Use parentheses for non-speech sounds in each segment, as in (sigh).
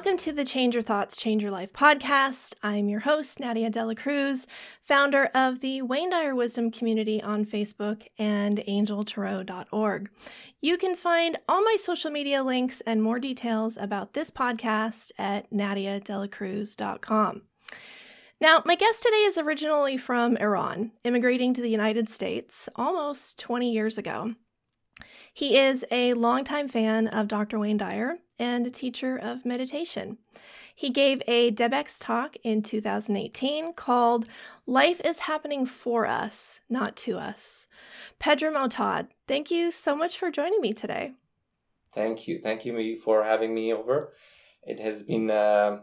Welcome to the Change Your Thoughts, Change Your Life podcast. I'm your host, Nadia Dela Cruz, founder of the Wayne Dyer Wisdom Community on Facebook and angeltarot.org. You can find all my social media links and more details about this podcast at nadiadelacruz.com. Now, my guest today is originally from Iran, immigrating to the United States almost 20 years ago. He is a longtime fan of Dr. Wayne Dyer and a teacher of meditation. He gave a TEDx talk in 2018 called Life is Happening for Us, Not to Us. Pedro Otad, thank you so much for joining me today. Thank you. Thank you for having me over. It has been uh,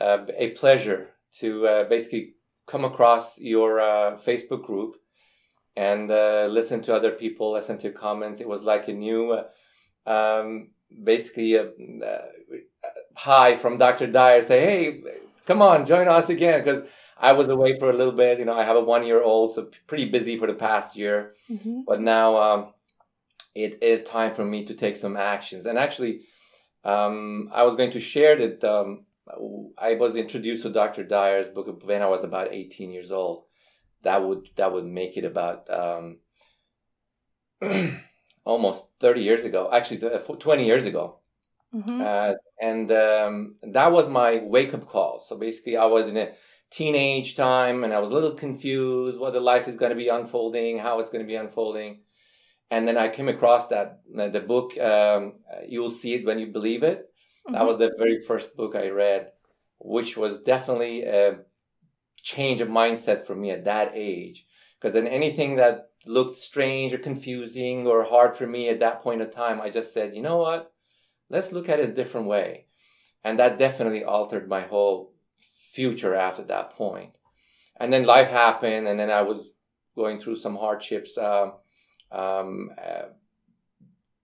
uh, a pleasure to uh, basically come across your uh, Facebook group and uh, listen to other people, listen to comments. It was like a new um, basically a, a hi from Dr. Dyer say, hey, come on, join us again because I was away for a little bit. You know, I have a one year old, so pretty busy for the past year. Mm-hmm. But now um, it is time for me to take some actions. And actually, um, I was going to share that um, I was introduced to Dr. Dyer's book when I was about 18 years old. That would that would make it about um, (clears throat) almost 30 years ago, actually 20 years ago. Mm-hmm. Uh, and um, that was my wake up call. So basically, I was in a teenage time and I was a little confused what the life is going to be unfolding, how it's going to be unfolding. And then I came across that uh, the book, um, You'll See It When You Believe It. Mm-hmm. That was the very first book I read, which was definitely a change of mindset for me at that age. Because then anything that looked strange or confusing or hard for me at that point in time, I just said, you know what? Let's look at it a different way. And that definitely altered my whole future after that point. And then life happened, and then I was going through some hardships uh, um, uh,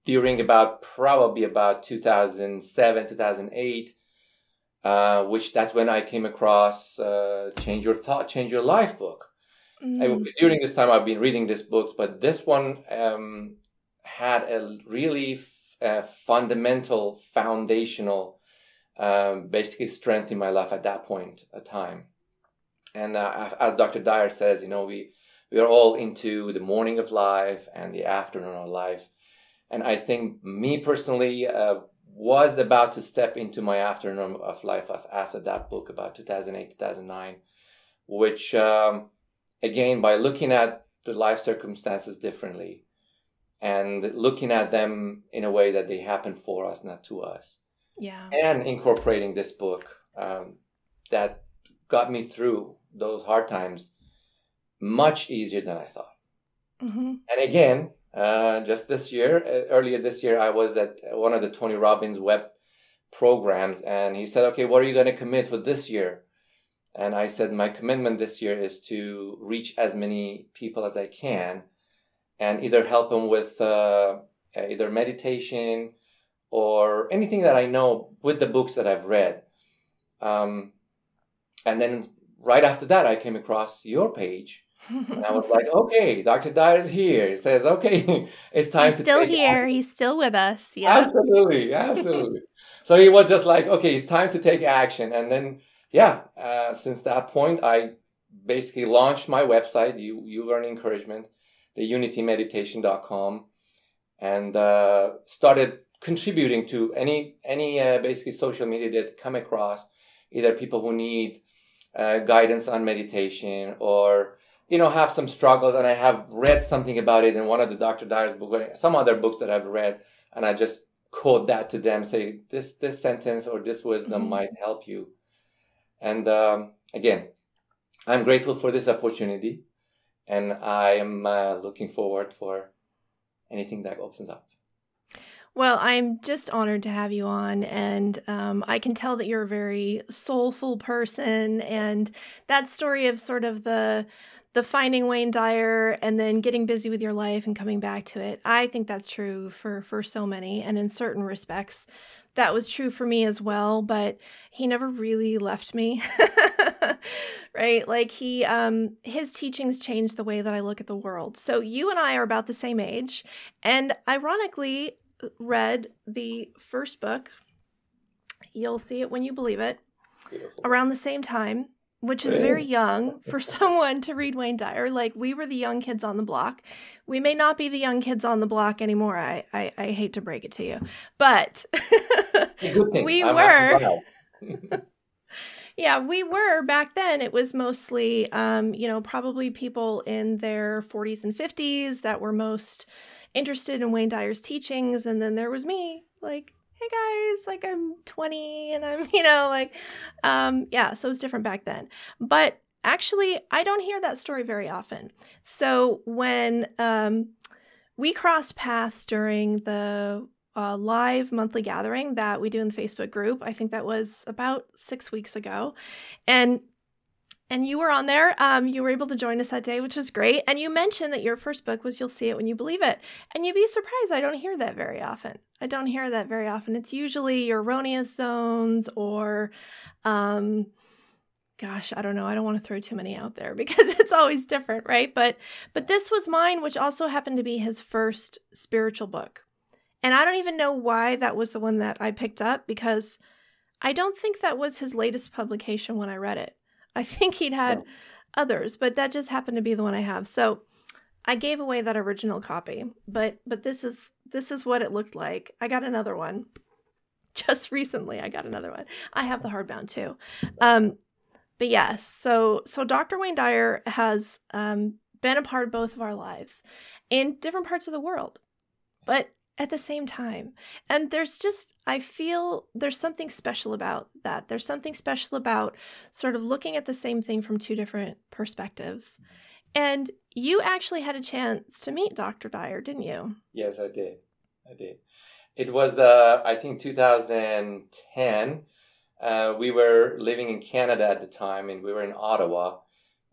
during about probably about 2007, 2008. Uh, which that's when I came across uh, "Change Your Thought, Change Your Life" book, Mm. I, during this time, I've been reading these books, but this one um, had a really f- uh, fundamental, foundational, um, basically strength in my life at that point of time. And uh, as Dr. Dyer says, you know, we we are all into the morning of life and the afternoon of life. And I think me personally uh, was about to step into my afternoon of life after that book about 2008, 2009, which um, again by looking at the life circumstances differently and looking at them in a way that they happen for us not to us. Yeah. And incorporating this book um, that got me through those hard times much easier than i thought. Mm-hmm. and again uh, just this year uh, earlier this year i was at one of the tony robbins web programs and he said okay what are you going to commit for this year and I said, my commitment this year is to reach as many people as I can and either help them with uh, either meditation or anything that I know with the books that I've read. Um, and then right after that, I came across your page. and I was like, (laughs) okay, Dr. Dyer is here. He says, okay, (laughs) it's time He's to still here. Action. He's still with us. Yeah. Absolutely. Absolutely. (laughs) so he was just like, okay, it's time to take action. And then yeah, uh, since that point, I basically launched my website, you, you learn encouragement, the unitymeditation.com, and uh, started contributing to any any uh, basically social media that come across, either people who need uh, guidance on meditation or you know have some struggles, and I have read something about it in one of the Dr. Dyer's book, some other books that I've read, and I just quote that to them, say this this sentence or this wisdom mm-hmm. might help you and um, again, I'm grateful for this opportunity, and I am uh, looking forward for anything that opens up. Well, I'm just honored to have you on, and um, I can tell that you're a very soulful person, and that story of sort of the the finding Wayne Dyer and then getting busy with your life and coming back to it. I think that's true for for so many, and in certain respects, that was true for me as well but he never really left me (laughs) right? Like he um his teachings changed the way that i look at the world. So you and i are about the same age and ironically read the first book. You'll See It When You Believe It, Beautiful. around the same time, which is very young (laughs) for someone to read Wayne Dyer. Like we were the young kids on the block. We may not be the young kids on the block anymore. I I, I hate to break it to you, but we I'm were. (laughs) yeah, we were back then. It was mostly, um, you know, probably people in their 40s and 50s that were most interested in Wayne Dyer's teachings, and then there was me, like hey guys, like I'm 20 and I'm, (laughs) you know, like, um, yeah, so it's different back then. But actually, I don't hear that story very often. So when um, we crossed paths during the uh, live monthly gathering that we do in the Facebook group, I think that was about six weeks ago. And and you were on there. Um, you were able to join us that day, which was great. And you mentioned that your first book was You'll See It When You Believe It. And you'd be surprised, I don't hear that very often. I don't hear that very often. It's usually your erroneous zones or, um, gosh, I don't know. I don't want to throw too many out there (laughs) because it's always different, right? But but this was mine, which also happened to be his first spiritual book. And I don't even know why that was the one that I picked up because I don't think that was his latest publication when I read it. I think he'd had others, but that just happened to be the one I have. So I gave away that original copy, but but this is this is what it looked like. I got another one. (laughs) Just recently I got another one. I have the hardbound too. Um but yes, so so Dr. Wayne Dyer has um been a part of both of our lives in different parts of the world. But at the same time. And there's just, I feel there's something special about that. There's something special about sort of looking at the same thing from two different perspectives. And you actually had a chance to meet Dr. Dyer, didn't you? Yes, I did. I did. It was, uh, I think, 2010. Uh, we were living in Canada at the time, and we were in Ottawa.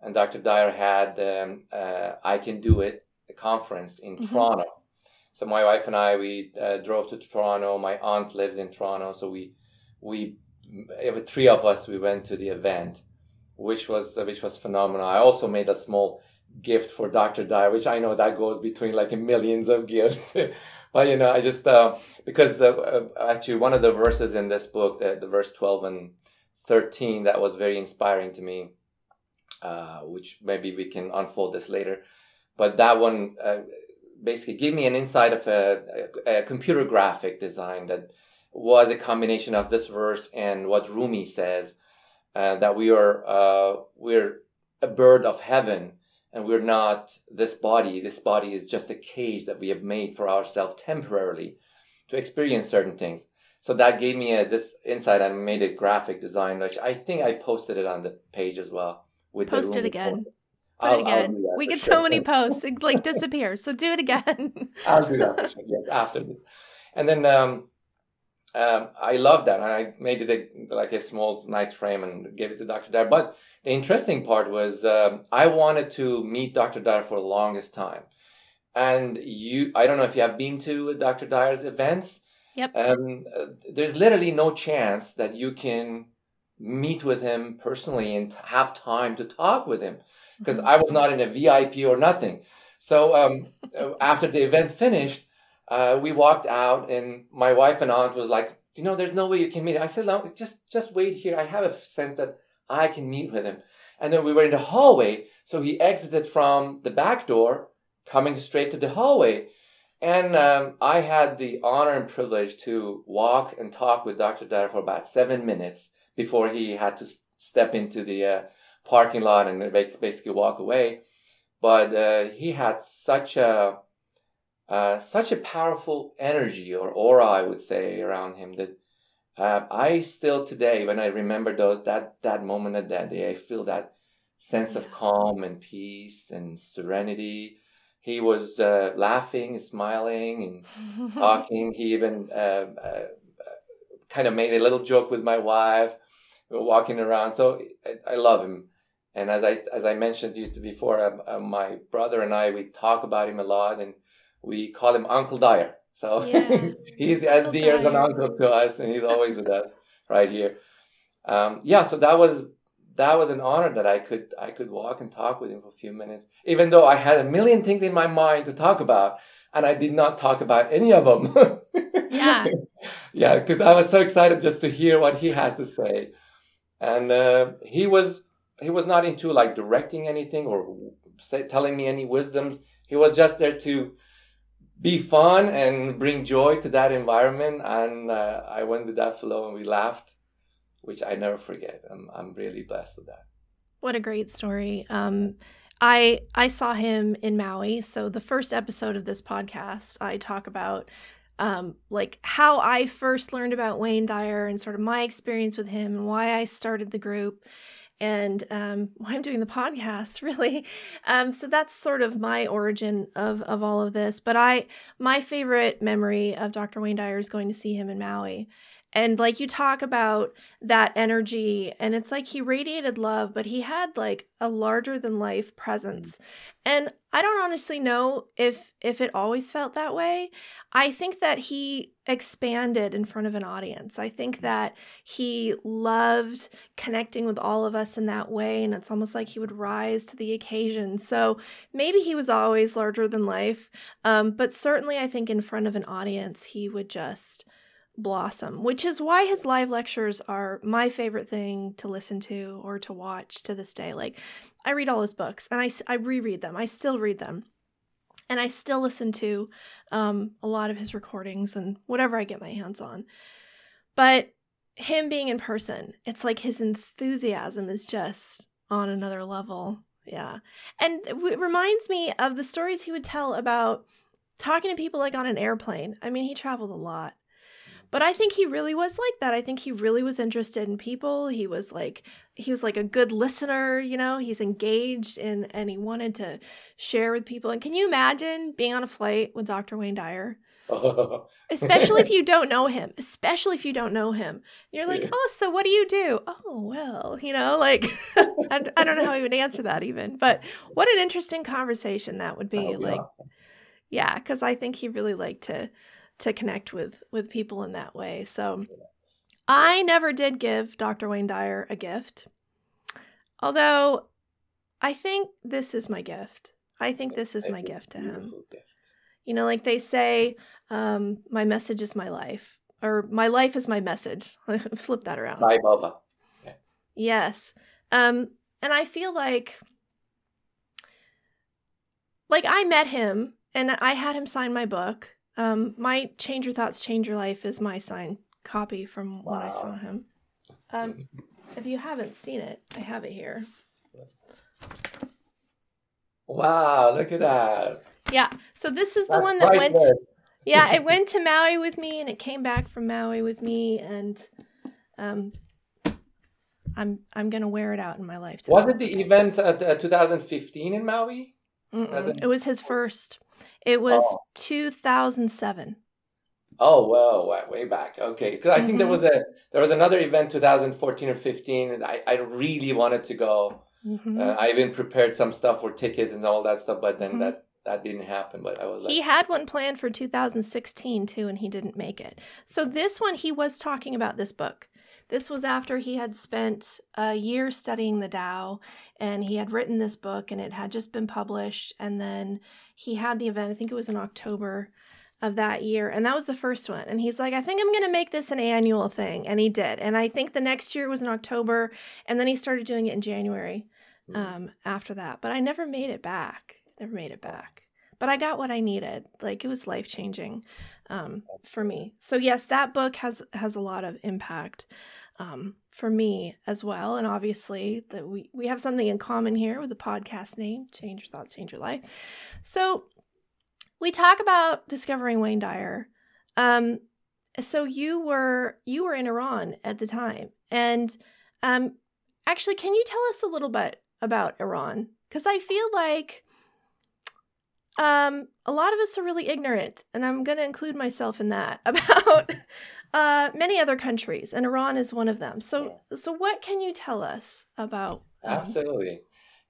And Dr. Dyer had um, uh, I Can Do It, a conference in mm-hmm. Toronto so my wife and I we uh, drove to Toronto. My aunt lives in Toronto, so we we three of us we went to the event, which was uh, which was phenomenal. I also made a small gift for Dr. Dyer, which I know that goes between like millions of gifts. (laughs) but you know, I just uh, because uh, uh, actually one of the verses in this book, the, the verse twelve and thirteen, that was very inspiring to me. Uh, which maybe we can unfold this later, but that one basically give me an insight of a, a, a, computer graphic design that was a combination of this verse and what Rumi says uh, that we are uh, we're a bird of heaven and we're not this body. This body is just a cage that we have made for ourselves temporarily to experience certain things. So that gave me a, this insight and made a graphic design, which I think I posted it on the page as well. With Post it again. Put I'll, it again. we get sure. so many posts, it like disappears. So do it again. I'll do that sure. (laughs) yes, after this. And then um, um, I love that, and I made it a, like a small, nice frame and gave it to Dr. Dyer. But the interesting part was um, I wanted to meet Dr. Dyer for the longest time, and you, I don't know if you have been to Dr. Dyer's events. Yep. Um, there's literally no chance that you can meet with him personally and have time to talk with him because I was not in a VIP or nothing. So um, after the event finished, uh, we walked out, and my wife and aunt was like, "You know, there's no way you can meet." Him. I said, "No, just just wait here. I have a sense that I can meet with him." And then we were in the hallway, so he exited from the back door, coming straight to the hallway. And um, I had the honor and privilege to walk and talk with Dr. Dyer for about seven minutes before he had to step into the uh, parking lot and basically walk away. But uh, he had such a uh, such a powerful energy or aura, I would say, around him that uh, I still today, when I remember those, that that moment of that day, I feel that sense of calm and peace and serenity. He was uh, laughing, smiling, and (laughs) talking. He even uh, uh, kind of made a little joke with my wife. Walking around, so I, I love him. And as I as I mentioned to you before, uh, my brother and I we talk about him a lot, and we call him Uncle Dyer. So yeah. (laughs) he's as dear as an uncle to us, and he's always with us right here. Um, yeah, so that was that was an honor that I could I could walk and talk with him for a few minutes, even though I had a million things in my mind to talk about. and I did not talk about any of them. (laughs) yeah. Yeah, because I was so excited just to hear what he has to say. And uh, he was he was not into like directing anything or say, telling me any wisdoms. He was just there to be fun and bring joy to that environment. And uh, I went with that flow and we laughed, which I never forget. I'm, I'm really blessed with that. What a great story. Um, I I saw him in Maui. So the first episode of this podcast, I talk about um, like how I first learned about Wayne Dyer and sort of my experience with him and why I started the group and um, (laughs) why I'm doing the podcast, really. Um, so that's sort of my origin of of all of this. But I my favorite memory of Dr. Wayne Dyer is going to see him in Maui, and like you talk about that energy and it's like he radiated love but he had like a larger than life presence. And i don't honestly know if if it always felt that way. I think that he expanded in front of an audience. I think that he loved connecting with all of us in that way and it's almost like he would rise to the occasion. So maybe he was always larger than life um, but certainly i think in front of an audience he would just blossom, which is why his live lectures are my favorite thing to listen to or to watch to this day. Like, I read all his books and I, I reread them, I still read them. And I still listen to um, a lot of his recordings and whatever I get my hands on. But him being in person, it's like his enthusiasm is just on another level. Yeah. And it reminds me of the stories he would tell about talking to people like on an airplane. I mean, he traveled a lot. But I think he really was like that. I think he really was interested in people. He was like he was like a good listener, you know, he's engaged in and he wanted to share with people. And can you imagine being on a flight with Dr. Wayne Dyer? (laughs) especially if you don't know him especially if you don't know him you're like yeah. oh so what do you do oh well you know like (laughs) I, I, don't know how he would answer that even but what an interesting conversation that would be, be like awesome. yeah because i think he really liked to to connect with with people in that way. So I never did give Dr. Wayne Dyer a gift. Although I think this is my gift. I think this is my gift to him. You know, like they say, um, my message is my life, or my life is my message. (laughs) Flip that around. Sai Baba. Okay. Yes. Um, and I feel like like I met him and I had him sign my book um, my Change Your Thoughts, Change Your Life is my sign copy from wow. when I saw him. Um, if you haven't seen it, I have it here. Wow, look at that. Yeah. So this is the one that went Yeah, it went to Maui with me and it came back from Maui with me and um I'm I'm going to wear it out in my life. Was it the event at uh, 2015 in Maui? It was his first. It was oh. 2007. Oh well, way back. Okay, because I mm-hmm. think there mm-hmm. was a there was another event 2014 or 15, and I I really wanted to go. Mm-hmm. Uh, I even prepared some stuff for tickets and all that stuff, but then mm-hmm. that that didn't happen. But I was like, he had one planned for 2016 too, and he didn't make it. So this one, he was talking about this book. This was after he had spent a year studying the Tao and he had written this book and it had just been published. And then he had the event, I think it was in October of that year. And that was the first one. And he's like, I think I'm going to make this an annual thing. And he did. And I think the next year was in October. And then he started doing it in January hmm. um, after that. But I never made it back. Never made it back. But I got what I needed. Like it was life changing um, for me. So yes, that book has has a lot of impact um, for me as well. And obviously that we, we have something in common here with the podcast name, Change Your Thoughts, Change Your Life. So we talk about discovering Wayne Dyer. Um, so you were you were in Iran at the time. And um, actually, can you tell us a little bit about Iran? Because I feel like um, a lot of us are really ignorant, and I'm going to include myself in that (laughs) about uh, many other countries, and Iran is one of them. So, yeah. so what can you tell us about? Um... Absolutely,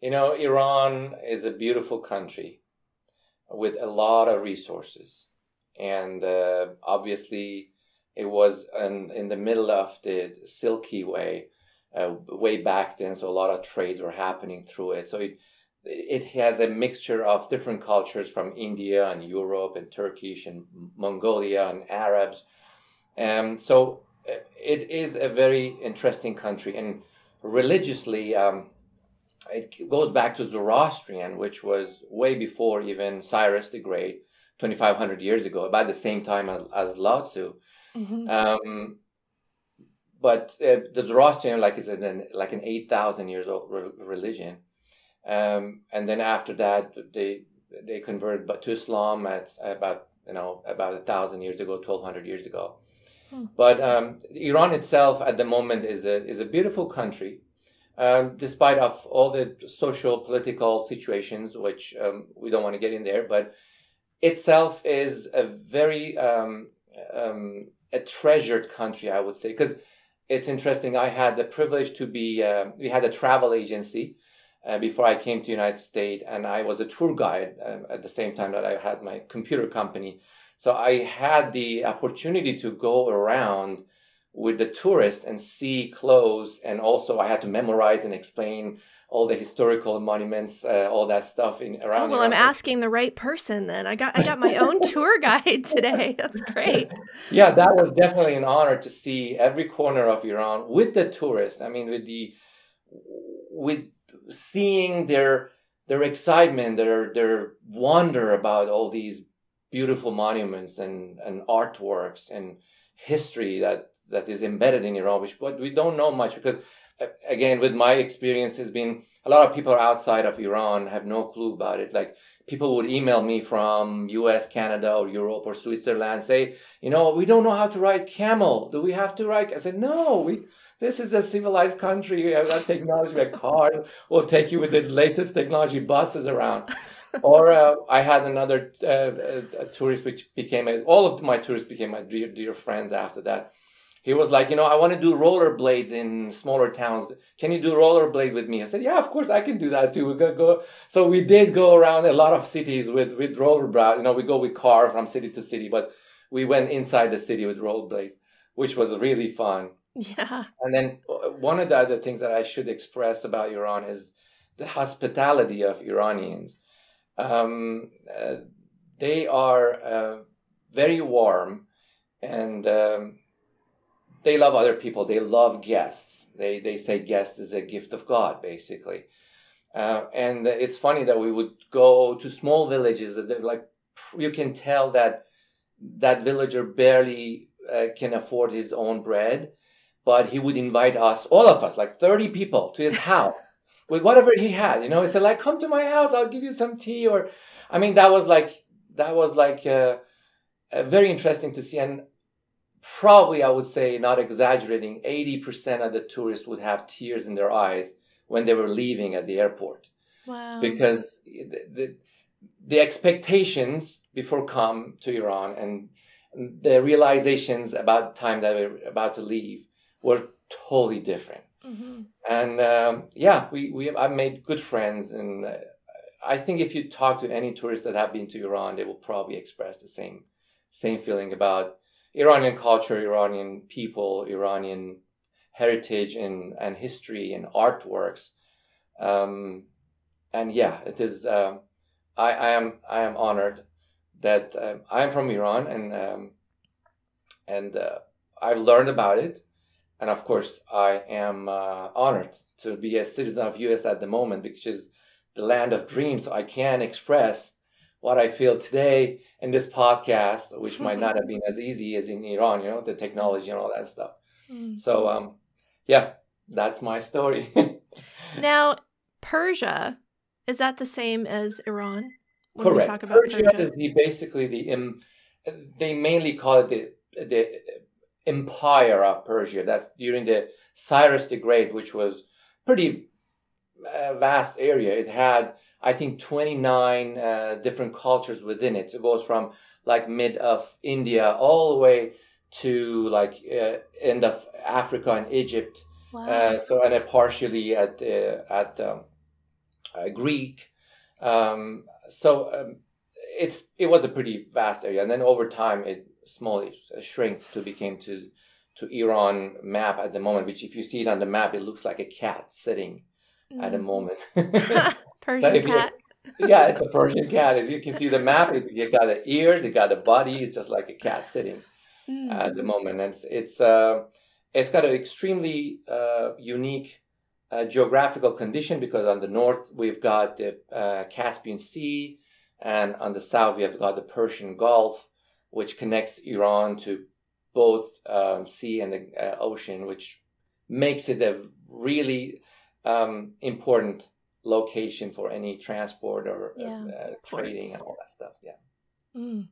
you know, Iran is a beautiful country with a lot of resources, and uh, obviously, it was in, in the middle of the Silky Way, uh, way back then. So a lot of trades were happening through it. So it it has a mixture of different cultures from India and Europe and Turkish and Mongolia and Arabs. Um, so uh, it is a very interesting country and religiously um, it goes back to Zoroastrian, which was way before even Cyrus the Great, 2,500 years ago, about the same time as, as Lao Tzu. Mm-hmm. Um, but uh, the Zoroastrian, like, is an, like an 8,000 years old re- religion. Um, and then after that, they they converted to Islam at about you know about a thousand years ago, 1,200 years ago. Hmm. But um, Iran itself, at the moment, is a is a beautiful country um, despite of all the social political situations, which um, we don't want to get in there, but itself is a very um, um a treasured country, I would say, because it's interesting. I had the privilege to be. Uh, we had a travel agency uh, before I came to United States, and I was a tour guide at the same time that I had my computer company. So I had the opportunity to go Iran with the tourists and see clothes. And also, I had to memorize and explain all the historical monuments, uh, all that stuff in around. Oh, well, I'm asking the right person then. I got I got my own (laughs) tour guide today. That's great. Yeah, that was definitely an honor to see every corner of Iran with the tourists. I mean, with the with seeing their their excitement, their their wonder about all these beautiful monuments and and artworks and history that that is embedded in Iran, which but we don't know much because again, with my experience has been a lot of people outside of Iran have no clue about it. Like people would email me from US, Canada, or Europe or Switzerland, say, you know, we don't know how to ride camel. Do we have to ride? I said, no, we this is a civilized country. We have that technology. A car will take you with the latest technology buses around. Or uh, I had another uh, tourist, which became a, all of my tourists became my dear dear friends after that he was like, you know, I want to do rollerblades in smaller towns. Can you do rollerblade with me? I said, yeah, of course I can do that too. We go, go. So we did go around a lot of cities with with rollerblades. You know, we go with car from city to city, but we went inside the city with rollerblades, which was really fun. Yeah. And then uh, one of the other things that I should express about Iran is the hospitality of Iranians. Um, uh, they are uh, very warm and. Um, they love other people. They love guests. They they say guest is a gift of God, basically. Uh, and it's funny that we would go to small villages that like you can tell that that villager barely uh, can afford his own bread, but he would invite us, all of us, like thirty people, to his house with whatever he had. You know, he said like, "Come to my house. I'll give you some tea." Or, I mean, that was like that was like uh, uh very interesting to see. And probably I would say, not exaggerating, 80% of the tourists would have tears in their eyes when they were leaving at the airport. Wow. Because the, the, the expectations before come to Iran and the realizations about time that we're about to leave were totally different. Mm-hmm. And um, yeah, we, we I've made good friends, and uh, I think if you talk to any tourists that have been to Iran, they will probably express the same same feeling about Iranian culture, Iranian people, Iranian heritage and, and history and artworks. Um, and yeah, it is. Um, I, I am I am honored that um, I am from Iran and um, and uh, I've learned about it, and of course I am uh, honored to be a citizen of U.S. at the moment, which is the land of dreams. So I can express what I feel today in this podcast, which might not (laughs) have been as easy as in Iran, you know, the technology and all that stuff. Mm. So, um, yeah, that's my story. (laughs) now, Persia, is that the same as Iran? Correct. Persia, Persia, is the basically the um, they mainly call it the the empire of Persia. That's during the Cyrus the Great, which was pretty uh, vast area. It had I think 29 uh, different cultures within it. It goes from like mid of India all the way to like uh, end of Africa and Egypt. Wow. Uh, so and partially at uh, at um, uh, Greek. Um, so um, it's it was a pretty vast area, and then over time it small it shrank to became to to Iran map at the moment. Which if you see it on the map, it looks like a cat sitting mm. at the moment. (laughs) (laughs) Persian cat. (laughs) yeah, it's a Persian cat. If you can see the map, it, it got the ears, it got the body. It's just like a cat sitting mm. at the moment. And it's it's uh, it's got an extremely uh, unique uh, geographical condition because on the north we've got the uh, Caspian Sea, and on the south we have got the Persian Gulf, which connects Iran to both um, sea and the uh, ocean, which makes it a really um, important location for any transport or uh, yeah, uh, trading and all that stuff. Yeah. Mm.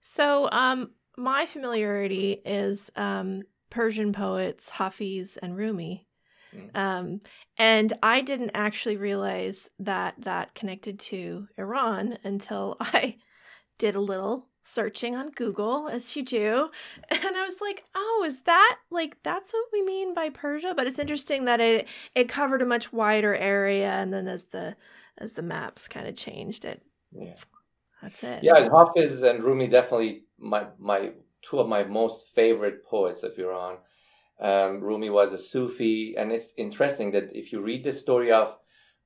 So, um, my familiarity is um, Persian poets Hafiz and Rumi. Mm. Um, and I didn't actually realize that that connected to Iran until (laughs) I did a little searching on Google as you do. (laughs) And I was like, oh, is that like that's what we mean by Persia? But it's interesting that it it covered a much wider area and then as the as the maps kind of changed it. Yeah. That's it. Yeah, Hafiz and Rumi definitely my my two of my most favorite poets of Iran. Um, Rumi was a Sufi, and it's interesting that if you read the story of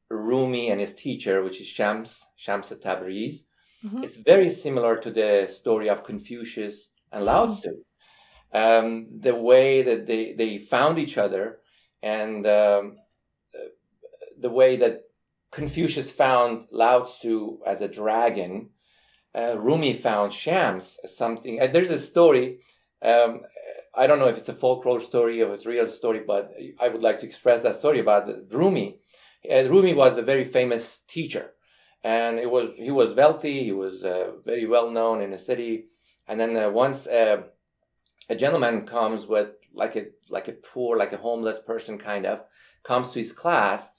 Rumi and his teacher, which is Shams, Shams Tabriz, mm-hmm. it's very similar to the story of Confucius and Lao Tzu. Mm-hmm. Um, the way that they, they found each other and um, the way that Confucius found Lao Tzu as a dragon, uh, Rumi found Shams as something. Uh, there's a story. Um, I don't know if it's a folklore story or it's a real story, but I would like to express that story about Rumi. Uh, Rumi was a very famous teacher, and it was he was wealthy. He was uh, very well known in the city. And then uh, once uh, a gentleman comes with like a like a poor, like a homeless person, kind of comes to his class,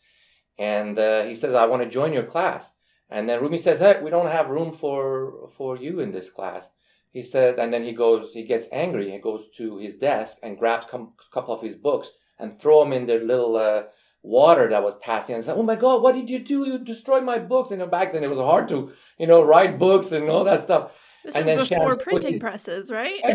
and uh, he says, "I want to join your class." And then Rumi says, "Hey, we don't have room for for you in this class." he said, and then he goes, he gets angry. He goes to his desk and grabs a couple of his books and throw them in their little uh, water that was passing. And said, "Oh my God, what did you do? You destroyed my books." And back then it was hard to, you know, write books and all that stuff. This and was before Shams printing his, presses, right? (laughs)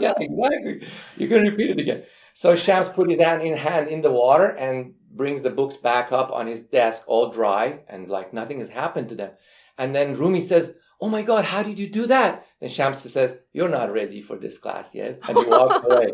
yeah, exactly. You can repeat it again. So Shams put his hand in hand in the water and brings the books back up on his desk, all dry and like nothing has happened to them. And then Rumi says, Oh my God, how did you do that? And Shamsa says, You're not ready for this class yet. And he walks (laughs) away.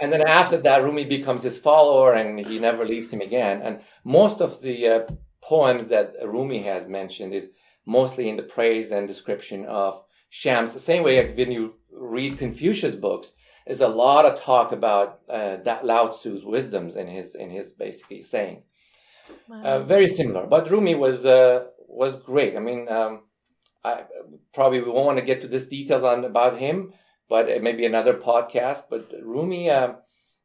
And then after that, Rumi becomes his follower and he never leaves him again. And most of the uh, poems that Rumi has mentioned is mostly in the praise and description of Shams. The same way like when you read Confucius books, there's a lot of talk about uh, that Lao Tzu's wisdoms in his in his basically sayings. Wow. Uh, very similar, but Rumi was uh, was great. I mean, um, I probably we won't want to get to this details on about him, but maybe another podcast. But Rumi, uh,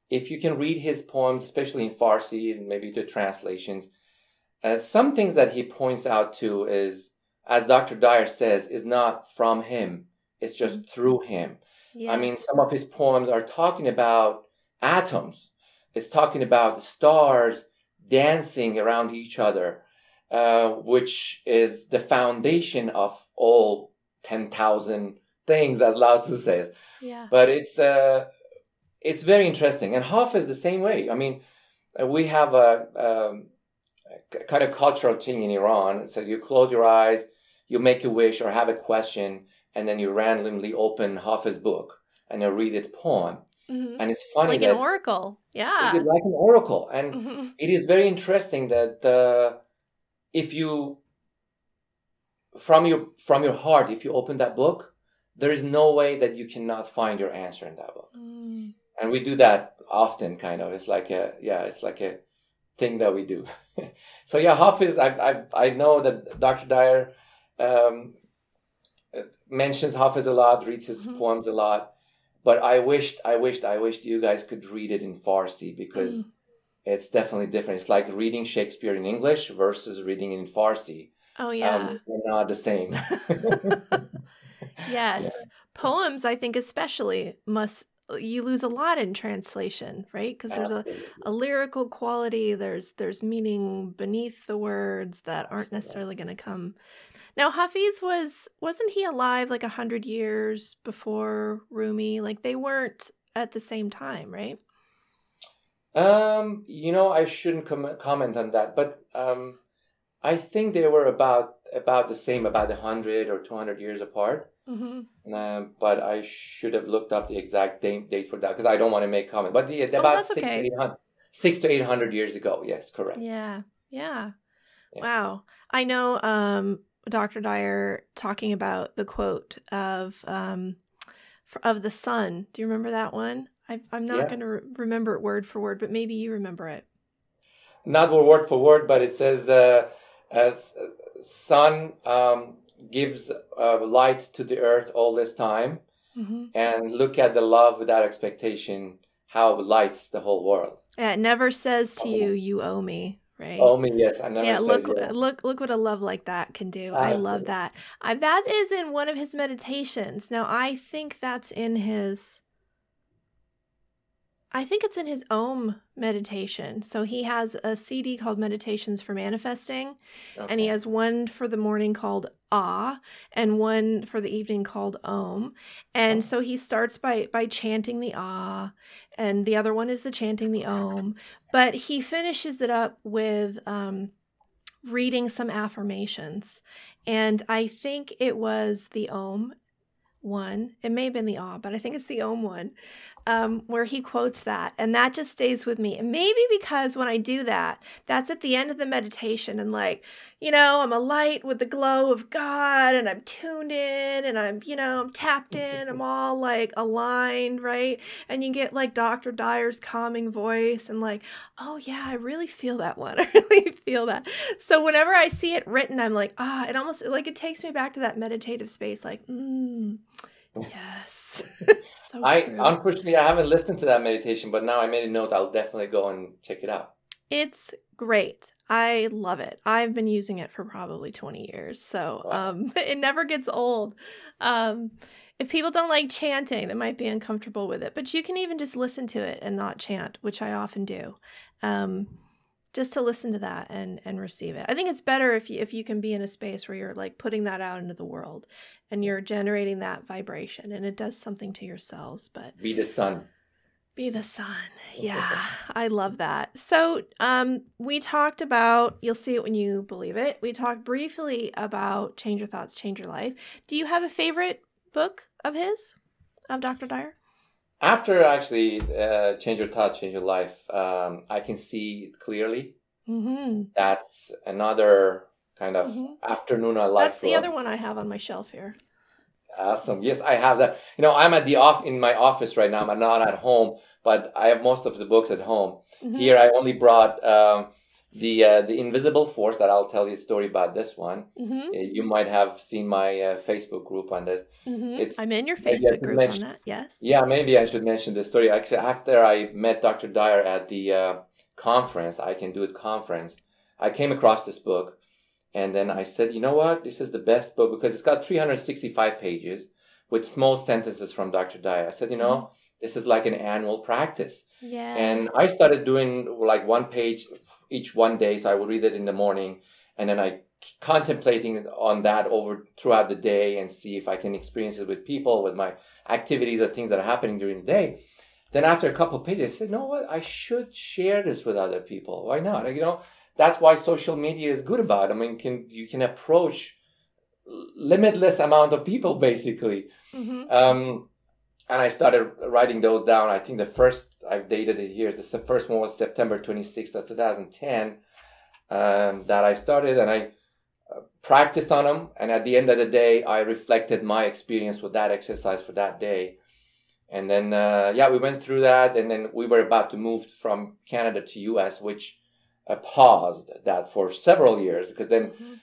if you can read his poems, especially in Farsi and maybe the translations, uh, some things that he points out to is, as Dr. Dyer says, is not from him; it's just mm-hmm. through him. Yes. I mean, some of his poems are talking about atoms. It's talking about the stars dancing around each other uh, which is the foundation of all 10,000 things, as Lao Tzu says. Yeah. But it's, uh, it's very interesting. And Hafiz the same way. I mean, we have a, um, a kind of cultural thing in Iran. So you close your eyes, you make a wish or have a question, and then you randomly open Hafiz's book and you read his poem. Mm-hmm. And it's funny like that an oracle, yeah, like an oracle, and mm-hmm. it is very interesting that uh, if you from your from your heart if you open that book there is no way that you cannot find your answer in that book mm. and we do that often kind of it's like a yeah it's like a thing that we do (laughs) so yeah hafiz i i, I know that dr dyer um, mentions hafiz a lot reads his mm-hmm. poems a lot but i wished i wished i wished you guys could read it in farsi because mm it's definitely different. It's like reading Shakespeare in English versus reading in Farsi. Oh yeah, um, they're not the same. (laughs) yes, yeah. poems I think especially must you lose a lot in translation, right? Because there's a, a lyrical quality. There's there's meaning beneath the words that aren't necessarily going to come. Now Hafiz was wasn't he alive like a hundred years before Rumi? Like they weren't at the same time, right? Um, you know, I shouldn't com- comment on that, but um, I think they were about about the same, about hundred or two hundred years apart. Mm-hmm. Um, but I should have looked up the exact date, date for that because I don't want to make comment. But yeah, oh, about six, okay. to 800, six to eight hundred years ago. Yes, correct. Yeah, yeah. yeah. Wow. I know um, Dr. Dyer talking about the quote of um, of the sun. Do you remember that one? I, am not yeah. going to re- remember it word for word, but maybe you remember it. Not word for word, but it says, uh, "As sun um, gives uh, light to the earth all this time, mm-hmm. and look at the love without expectation, how it lights the whole world." Yeah, it never says to oh. you, "You owe me." right? Oh me, yes. I never yeah, look, yeah. look, look what a love like that can do. I love that. I, that is in one of his meditations. Now, I think that's in his. I think it's in his Om meditation. So he has a CD called Meditations for Manifesting, okay. and he has one for the morning called Ah, and one for the evening called Om. And oh. so he starts by by chanting the Ah, and the other one is the chanting the Om. But he finishes it up with um, reading some affirmations, and I think it was the Om one. It may have been the Ah, but I think it's the Om one um, where he quotes that. And that just stays with me. And maybe because when I do that, that's at the end of the meditation. And like, you know, I'm a light with the glow of God and I'm tuned in and I'm, you know, I'm tapped in. I'm (laughs) all like aligned, right? And you get like Dr. Dyer's calming voice and like, oh yeah, I really feel that one. (laughs) I really feel that. So whenever I see it written, I'm like, ah, it almost like it takes me back to that meditative space, like, mm (laughs) Yes. (laughs) so I true. unfortunately I haven't listened to that meditation, but now I made a note. I'll definitely go and check it out. It's great. I love it. I've been using it for probably 20 years. So wow. um, (laughs) it never gets old. Um, if people don't like chanting, they might be uncomfortable with it, but you can even just listen to it and not chant, which I often do. Um, just to listen to that and and receive it. I think it's better if you if you can be in a space where you're like putting that out into the world and you're generating that vibration and it does something to your cells, but be the sun. Be the sun. (laughs) Yeah, I love that. So, um, we talked about, you'll see it when you believe it. We talked briefly about Change Your Thoughts, Change Your Life. Do you have a favorite book of his, of Dr. Dyer? After actually uh, change your thought change your life um, i can see clearly mm-hmm. that's another kind of mm-hmm. afternoon i life that's the other one i have on my shelf here awesome yes i have that you know i'm at the off in my office right now i'm not at home but i have most of the books at home mm-hmm. here i only brought um, the uh, the invisible force that I'll tell you a story about this one. Mm-hmm. Uh, you might have seen my uh, Facebook group on this. Mm-hmm. It's I'm in your Facebook group mention, on that. Yes. Yeah, maybe I should mention the story. Actually, after I met Dr. Dyer at the uh, conference, I can do it conference. I came across this book, and then I said, you know what, this is the best book because it's got 365 pages with small sentences from Dr. Dyer. I said, you know. Mm-hmm this is like an annual practice. Yeah. And I started doing like one page each one day. So I would read it in the morning and then I contemplating on that over throughout the day and see if I can experience it with people, with my activities or things that are happening during the day. Then after a couple pages, I said, "No, what? I should share this with other people. Why not? Like, you know, that's why social media is good about. I mean, can you can approach limitless amount of people basically. Mm-hmm. Um, and I started writing those down. I think the first I've dated it here. The first one was September 26th of 2010 um, that I started, and I uh, practiced on them. And at the end of the day, I reflected my experience with that exercise for that day. And then, uh, yeah, we went through that, and then we were about to move from Canada to US, which I paused that for several years because then mm-hmm.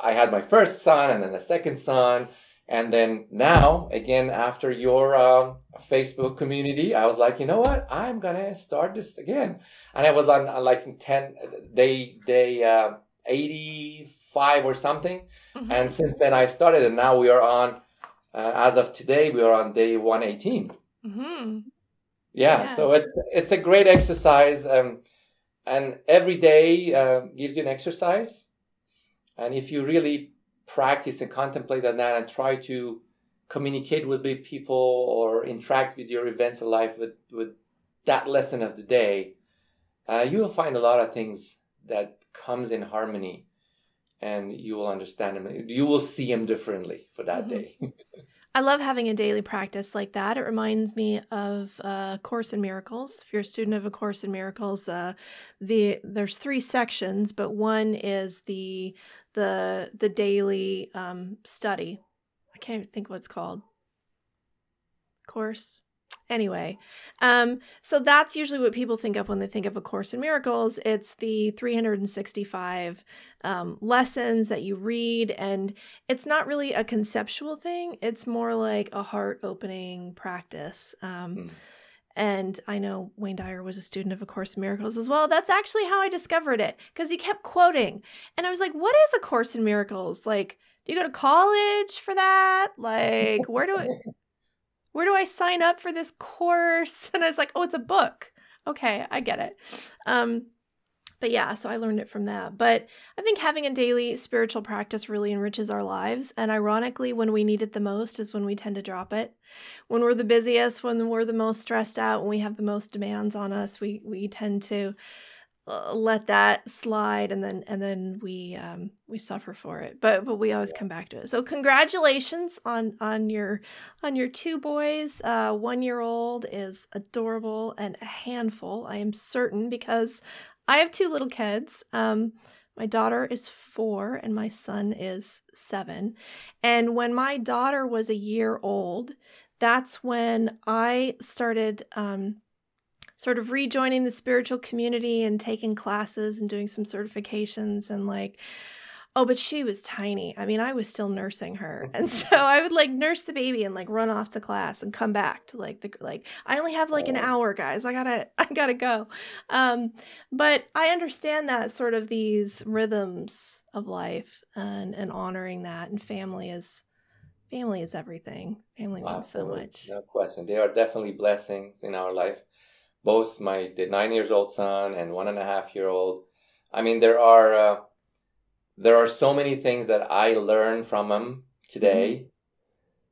I had my first son and then the second son and then now, again, after your um, Facebook community, I was like, you know what? I'm gonna start this again. And I was on, on like ten day day uh, eighty five or something. Mm-hmm. And since then, I started, and now we are on. Uh, as of today, we are on day one. Mm-hmm. Yeah, yes. so it's it's a great exercise, um, and every day uh, gives you an exercise. And if you really practice and contemplate on that and try to communicate with big people or interact with your events in life with, with that lesson of the day, uh, you will find a lot of things that comes in harmony and you will understand him you will see them differently for that mm-hmm. day (laughs) I love having a daily practice like that. It reminds me of uh, Course in Miracles. If you're a student of A Course in Miracles, uh, the there's three sections, but one is the the the daily um, study. I can't even think what it's called. Course Anyway, um, so that's usually what people think of when they think of A Course in Miracles. It's the 365 um, lessons that you read, and it's not really a conceptual thing, it's more like a heart opening practice. Um, mm. And I know Wayne Dyer was a student of A Course in Miracles as well. That's actually how I discovered it because he kept quoting. And I was like, what is A Course in Miracles? Like, do you go to college for that? Like, where do I where do I sign up for this course? (laughs) And I was like, oh, it's a book. Okay, I get it. Um, but yeah, so I learned it from that. But I think having a daily spiritual practice really enriches our lives. And ironically, when we need it the most is when we tend to drop it. When we're the busiest, when we're the most stressed out, when we have the most demands on us, we we tend to uh, let that slide and then and then we um we suffer for it but but we always come back to it so congratulations on on your on your two boys uh one year old is adorable and a handful i am certain because i have two little kids um my daughter is four and my son is seven. And when my daughter was a year old that's when i started um sort of rejoining the spiritual community and taking classes and doing some certifications and like oh but she was tiny. I mean i was still nursing her. (laughs) And so i would like nurse the baby and like run off to class and come back to like the like i only have like an hour guys. I gotta (laughs) i gotta go. Um but i understand that sort of these rhythms of life and and honoring that and family is family is everything. Family means so much. No question. They are definitely blessings in our life. Both my nine years old son and one and a half year old. I mean, there are uh, there are so many things that I learned from them today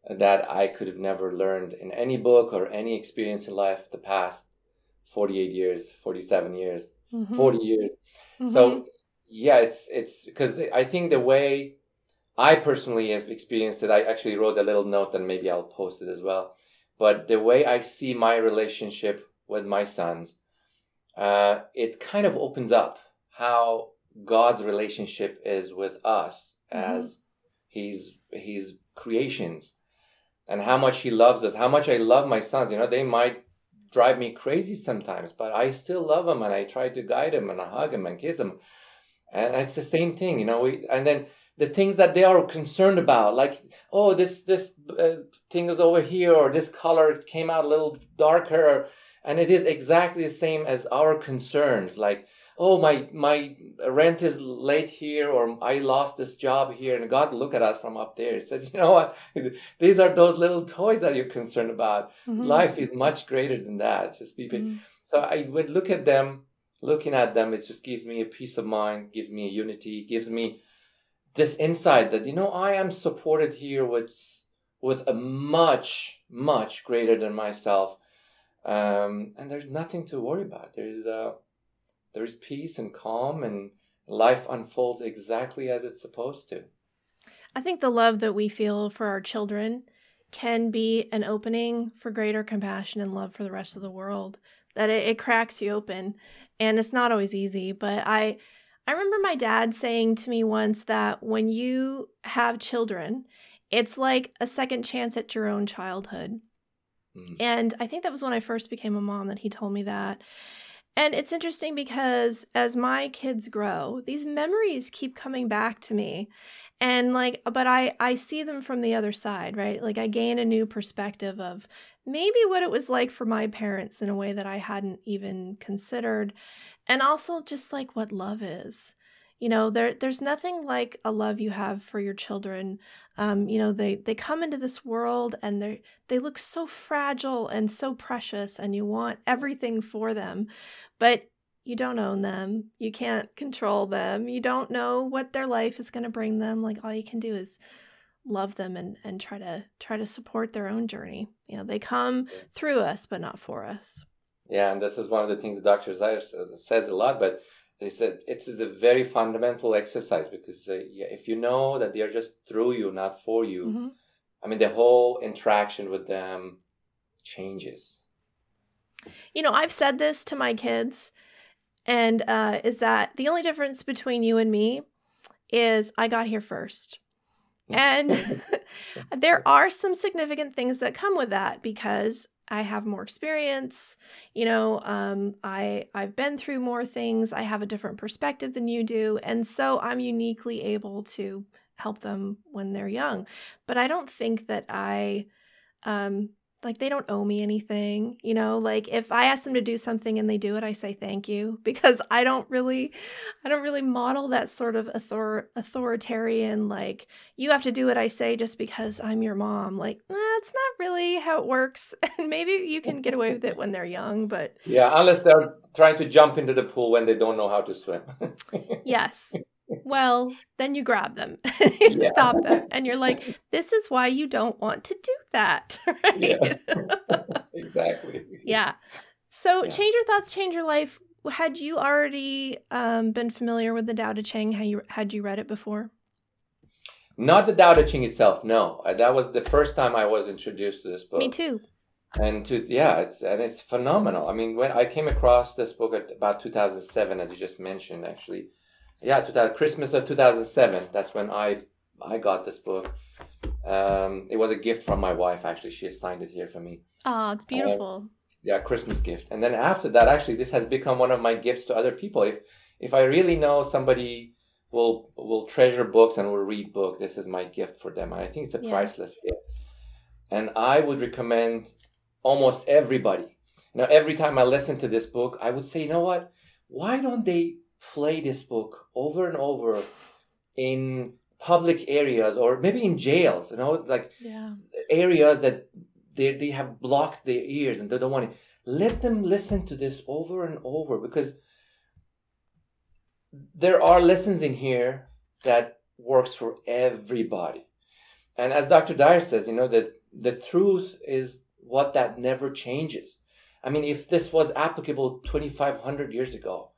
mm-hmm. that I could have never learned in any book or any experience in life the past 48 years, 47 years, mm-hmm. 40 years. Mm-hmm. So yeah, it's it's because I think the way I personally have experienced it, I actually wrote a little note and maybe I'll post it as well. But the way I see my relationship with my sons, uh, it kind of opens up how God's relationship is with us mm-hmm. as His His creations, and how much He loves us. How much I love my sons. You know, they might drive me crazy sometimes, but I still love them, and I try to guide them, and I hug them and kiss them, and it's the same thing. You know, we and then the things that they are concerned about like oh this this uh, thing is over here or this color came out a little darker and it is exactly the same as our concerns like oh my my rent is late here or i lost this job here and god look at us from up there He says (laughs) you know what these are those little toys that you're concerned about mm-hmm. life is much greater than that just be mm-hmm. so i would look at them looking at them it just gives me a peace of mind gives me a unity gives me this insight that you know i am supported here with with a much much greater than myself um, and there's nothing to worry about. There's uh, there's peace and calm, and life unfolds exactly as it's supposed to. I think the love that we feel for our children can be an opening for greater compassion and love for the rest of the world. That it, it cracks you open, and it's not always easy. But I, I remember my dad saying to me once that when you have children, it's like a second chance at your own childhood Mm. And I think that was when I first became a mom that he told me that. And it's interesting because as my kids grow, these memories keep coming back to me. And like uh, but I I see them from the other side, right? Like I gain a new perspective of maybe what it was like for my parents in a way that I hadn't even considered. And also just like what love is you know there there's nothing like a love you have for your children. Um, you know they they come into this world and they they look so fragile and so precious and you want everything for them but you don't own them. You can't control them. You don't know what their life is going to bring them. Like all you can do is love them and and try to try to support their own journey. You know they come through us but not for us. Yeah, and this is one of the things the doctor says a lot, but they said it is a very fundamental exercise because uh, if you know that they're just through you, not for you, mm-hmm. I mean, the whole interaction with them changes. You know, I've said this to my kids, and uh, is that the only difference between you and me is I got here first. (laughs) And (laughs) there are some significant things that come with that because I have more experience. You know, um, I I've been through more things. I have a different perspective than you do, and so I'm uniquely able to help them when they're young. But I don't think that I um, like they don't owe me anything you know? Like if i ask them to do something and they do it i say thank you (laughs) because i don't really i don't really model that sort of author- authoritarian like you have to do what i say just because i'm your mom. Like that's not really how it works. (laughs) And maybe you can get away with it when they're young but yeah unless they're trying to jump into the pool when they don't know how to swim. (laughs) Yes well, then you grab them, you (laughs) yeah. stop them, and you're like, (laughs) "This is why you don't want to do that." (laughs) Right? Yeah. exactly. Yeah. So, yeah. change your thoughts, change your life. Had you already um, been familiar with the Tao Te Ching? Had you had you read it before? Not the Tao Te Ching itself. No, that was the first time I was introduced to this book. Me too. And to yeah, it's and it's phenomenal. I mean, when I came across this book at about 2007, as you just mentioned, actually yeah, 2000, Christmas of 2007. That's when I I got this book. Um, it was a gift from my wife. Actually, she signed it here for me. Oh, it's beautiful. Uh, yeah, Christmas gift. And then after that, actually, this has become one of my gifts to other people. If if I really know somebody will will treasure books and will read book, this is my gift for them. And I think it's a yeah. priceless gift. And I would recommend almost everybody. Now, every time I listen to this book, I would say, you know what? Why don't they play this book over and over in public areas or maybe in jails, you know, like yeah. areas that they, they have blocked their ears and they don't want to. Let them listen to this over and over because there are lessons in here that works for everybody. And as Dr. Dyer says, you know, that the truth is what that never changes. I mean, if this was applicable 2,500 years ago,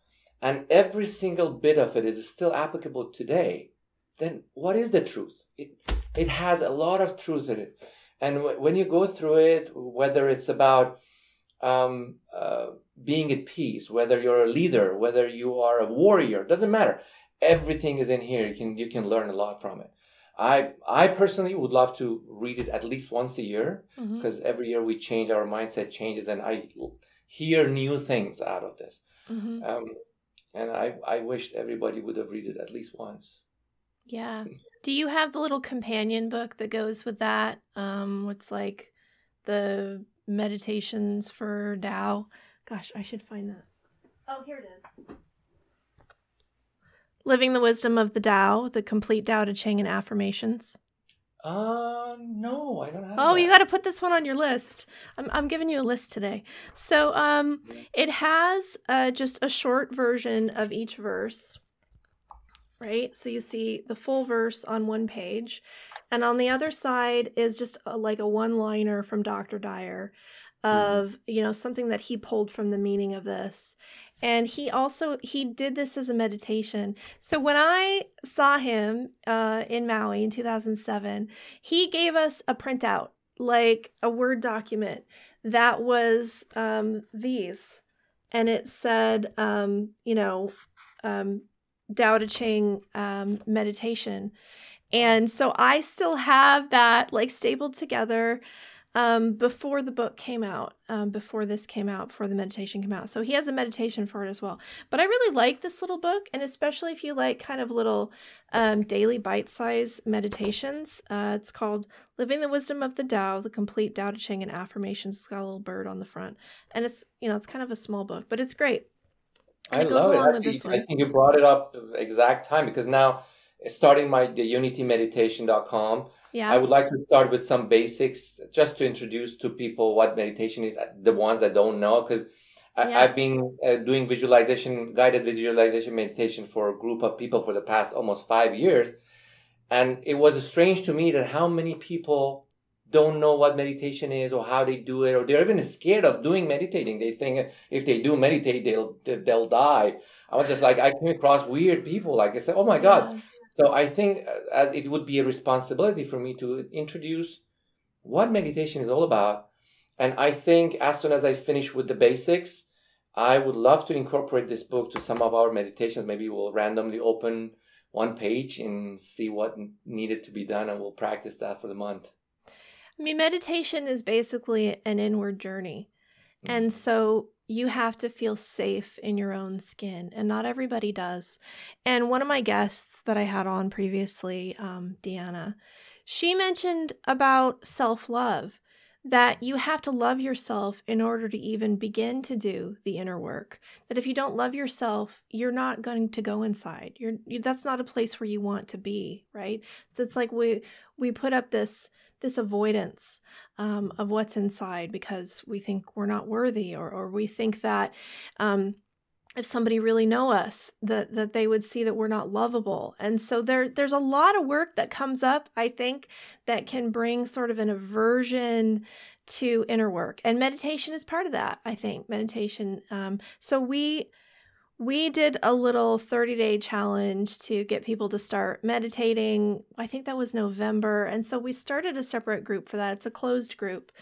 and every single bit of it is still applicable today, then what is the truth? It, it has a lot of truth in it. And w- when you go through it, whether it's about um, uh, being at peace, whether you're a leader, whether you are a warrior, doesn't matter. Everything is in here. You can you can learn a lot from it. I I personally would love to read it at least once a year because mm-hmm. every year we change our mindset changes and I hear new things out of this. Mm-hmm. Um, and I I wished everybody would have read it at least once. Yeah. (laughs) Do you have the little companion book that goes with that? Um, what's like the meditations for Tao? Gosh, I should find that. Oh, here it is. Living the Wisdom of the Tao, the complete Tao Te Ching and affirmations. Uh, no, I don't have. Oh, that. you got to put this one on your list. I'm, I'm giving you a list today. So, um, it has uh, just a short version of each verse, right? So you see the full verse on one page, and on the other side is just a, like a one-liner from Dr. Dyer of mm-hmm. you know something that he pulled from the meaning of this and he also he did this as a meditation. So when i saw him uh, in maui in 2007 he gave us a printout like a word document that was um, these. And it said um, you know um, Tao Te Ching um, meditation. And so i still have that like stapled together um, before the book came out, um, before this came out, before the meditation came out. So he has a meditation for it as well. But I really like this little book, and especially if you like kind of little um, daily bite size meditations. Uh, it's called Living the Wisdom of the Tao, the complete Tao Te Ching and affirmations. It's got a little bird on the front. And it's, you know, it's kind of a small book, but it's great. And I it love it. Actually, I think you brought it up the exact time because now starting my the unitymeditation.com yeah. I would like to start with some basics just to introduce to people what meditation is, the ones that don't know, because yeah. I've been uh, doing visualization, guided visualization meditation for a group of people for the past almost five years. And it was strange to me that how many people don't know what meditation is or how they do it, or they're even scared of doing meditating. They think if they do meditate, they'll they'll die. I was just like, I came across weird people. Like I said, oh my god. So I think uh, it would be a responsibility for me to introduce what meditation is all about. And I think as soon as I finish with the basics, I would love to incorporate this book to some of our meditations. Maybe we'll randomly open one page and see what needed to be done, and we'll practice that for the month. I mean, meditation is basically an inward journey. Mm-hmm. And so you have to feel safe in your own skin, and not everybody does. And one of my guests that I had on previously, um, Deanna, she mentioned about self love that you have to love yourself in order to even begin to do the inner work that if you don't love yourself you're not going to go inside you're that's not a place where you want to be right so it's like we we put up this this avoidance um, of what's inside because we think we're not worthy or, or we think that um, if somebody really know us that that they would see that we're not lovable. And so there there's a lot of work that comes up i think that can bring sort of an aversion to inner work. And meditation is part of that i think meditation um, so we we did a little 30 day challenge to get people to start meditating. I think that was november and so we started a separate group for that. It's a closed group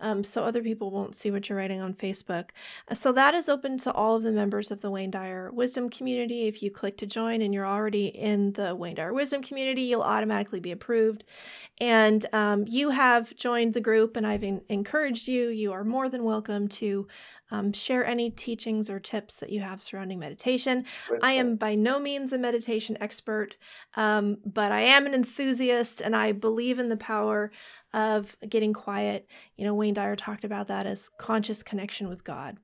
um, so other people won't see what you're writing on Facebook. Uh, so that is open to all of the members of the Wayne Dyer Wisdom community. If you click to join and you're already in the Wayne Dyer Wisdom community, you'll automatically be approved. And um, you have joined the group, and I've in- encouraged you. You are more than welcome to um, share any teachings or tips that you have surrounding meditation. I am by no means a meditation expert, um, but I am an enthusiast and I believe in the power of getting quiet. You know, Wayne Dyer talked about that as conscious connection with God.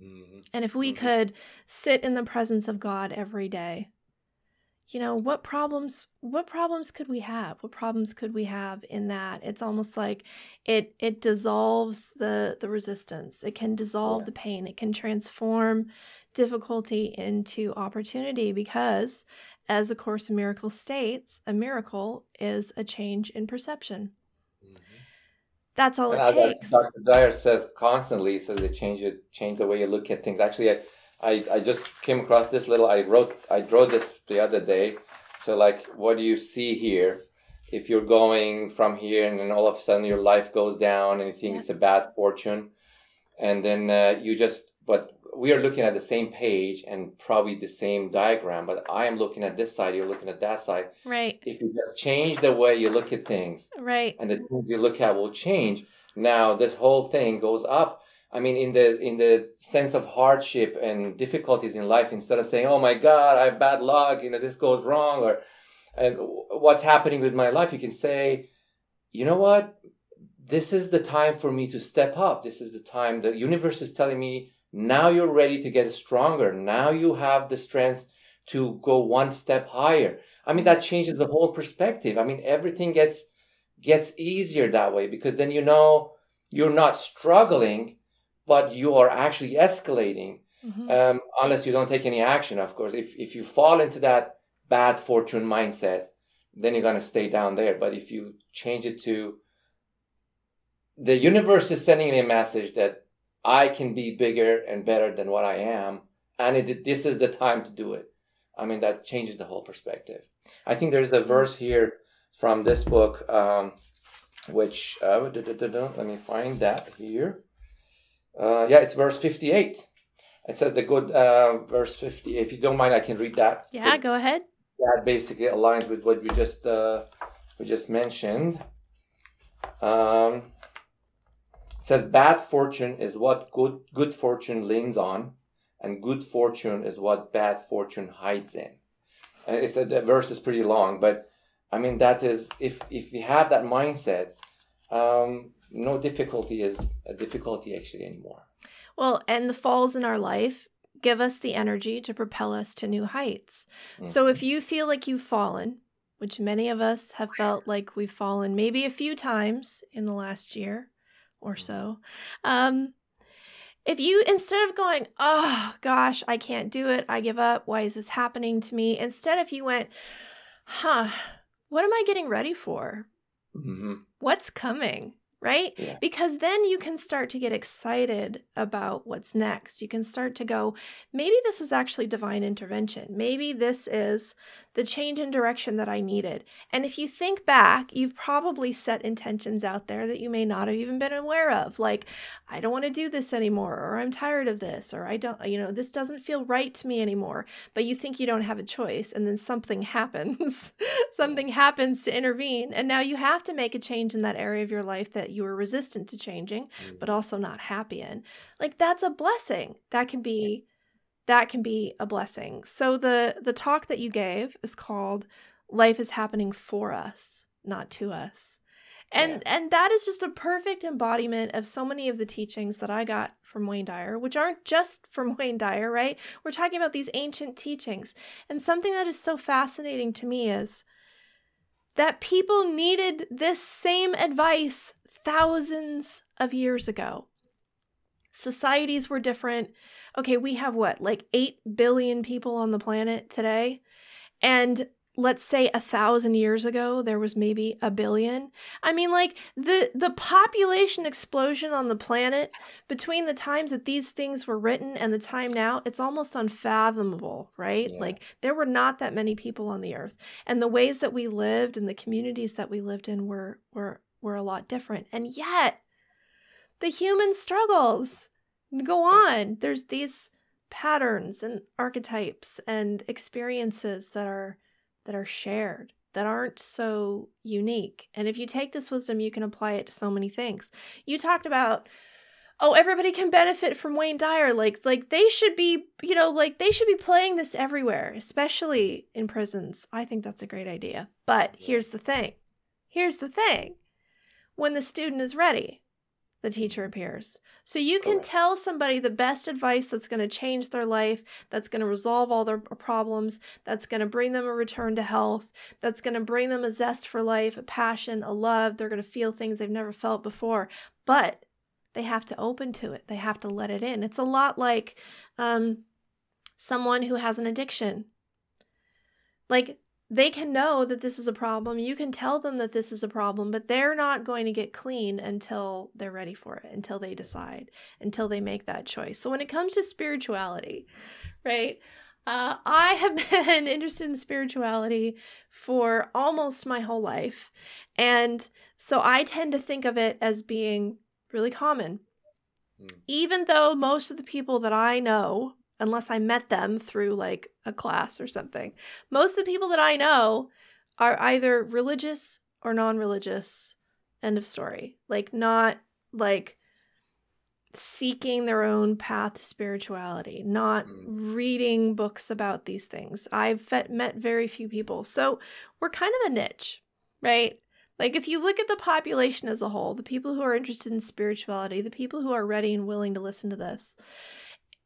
Mm-hmm. And if we mm-hmm. could sit in the presence of God every day, you know what problems what problems could we have what problems could we have in that it's almost like it it dissolves the the resistance it can dissolve yeah. the pain it can transform difficulty into opportunity because as a course in miracles states a miracle is a change in perception. That's all and it takes dr dyer says constantly says it change it change the way you look at things actually I, I, I just came across this little I wrote I drew this the other day. So like what do you see here? If you're going from here and then all of a sudden your life goes down and you think yeah. it's a bad fortune, and then uh, you just but we are looking at the same page and probably the same diagram, but I am looking at this side, you're looking at that side. Right. If you just change the way you look at things, right, and the things you look at will change. Now this whole thing goes up I mean, in the in the sense of hardship and difficulties in life, instead of saying, "Oh my God, I have bad luck," you know, this goes wrong, or what's happening with my life, you can say, "You know what? This is the time for me to step up. This is the time the universe is telling me now you're ready to get stronger. Now you have the strength to go one step higher." I mean, that changes the whole perspective. I mean, everything gets gets easier that way because then you know you're not struggling but you are actually escalating mm-hmm. um, unless you don't take any action of course if, if you fall into that bad fortune mindset then you're going to stay down there but if you change it to the universe is sending me a message that i can be bigger and better than what i am and it, this is the time to do it i mean that changes the whole perspective i think there's a mm-hmm. verse here from this book um, which uh, let me find that here uh, yeah, it's verse 58. It says the good uh, verse 50. If you don't mind, I can read that. Yeah, go ahead. That basically aligns with what we just uh, we just mentioned. Um, it says bad fortune is what good good fortune leans on, and good fortune is what bad fortune hides in. Uh, it's a, the verse is pretty long, but I mean that is if if you have that mindset, um, no difficulty is a difficulty actually anymore. Well, and the falls in our life give us the energy to propel us to new heights. Mm-hmm. So if you feel like you've fallen, which many of us have felt like we've fallen maybe a few times in the last year or so, um, if you instead of going, oh gosh, I can't do it, I give up, why is this happening to me? Instead, if you went, huh, what am I getting ready for? Mm-hmm. What's coming? right? Yeah. Because then you can start to get excited about what's next. You can start to go, maybe this was actually divine intervention. Maybe this is the change in direction that I needed. And if you think back, you've probably set intentions out there that you may not have even been aware of. Like, I don't want to do this anymore, or I'm tired of this, or I don't, you know, this doesn't feel right to me anymore. But you think you don't have a choice, and then something (laughs) happens. something happens to intervene. And now you have to make a change in that area of your life that you were resistant to changing, but mm. also not happy in. Like, that's a blessing. That can be that can be a blessing. So the the talk that you gave is called Life is happening for us, not to us. And yeah. and that is just a perfect embodiment of so many of the teachings that I got from Wayne Dyer, which aren't just from (laughs) Wayne Dyer, right? We're talking about these ancient teachings. And something that is so fascinating to me is that people needed this same advice thousands of years ago. Societies were different. Okay, we have what, like 8 billion people on the planet today? And let's say a thousand years ago there was maybe a billion i mean like the the population explosion on the planet between the times that these things were written and the time now it's almost unfathomable right yeah. like there were not that many people on the earth and the ways that we lived and the communities that we lived in were were were a lot different and yet the human struggles go on. There's these patterns and archetypes and experiences that are that are shared that aren't so unique. And if you take this wisdom, you can apply it to so many things. You talked about oh everybody can benefit from Wayne Dyer like like they should be, you know, like they should be playing this everywhere, especially in prisons. I think that's a great idea. But here's the thing. Here's the thing. When the student is ready, the teacher appears. So you can tell somebody the best advice that's going to change their life, that's going to resolve all their problems, that's going to bring them a return to health, that's going to bring them a zest for life, a passion, a love. They're going to feel things they've never felt before. But they have to open to it, they have to let it in. It's a lot like um, someone who has an addiction. Like they can know that this is a problem. You can tell them that this is a problem, but they're not going to get clean until they're ready for it, until they decide, until they make that choice. So when it comes to spirituality, right? Uh, I have (laughs) been interested in spirituality for almost my whole life. And so I tend to think of it as being really common. Mm. Even though most of the people that I know unless I met them through like a class or something. Most of the people that I know are either religious or non religious. End of story. Like, not like seeking their own path to spirituality, not mm. reading books about these things. I've met very few people. So we're kind of a niche, right? Like, if you look at the population as a whole, the people who are interested in spirituality, the people who are ready and willing to listen to this,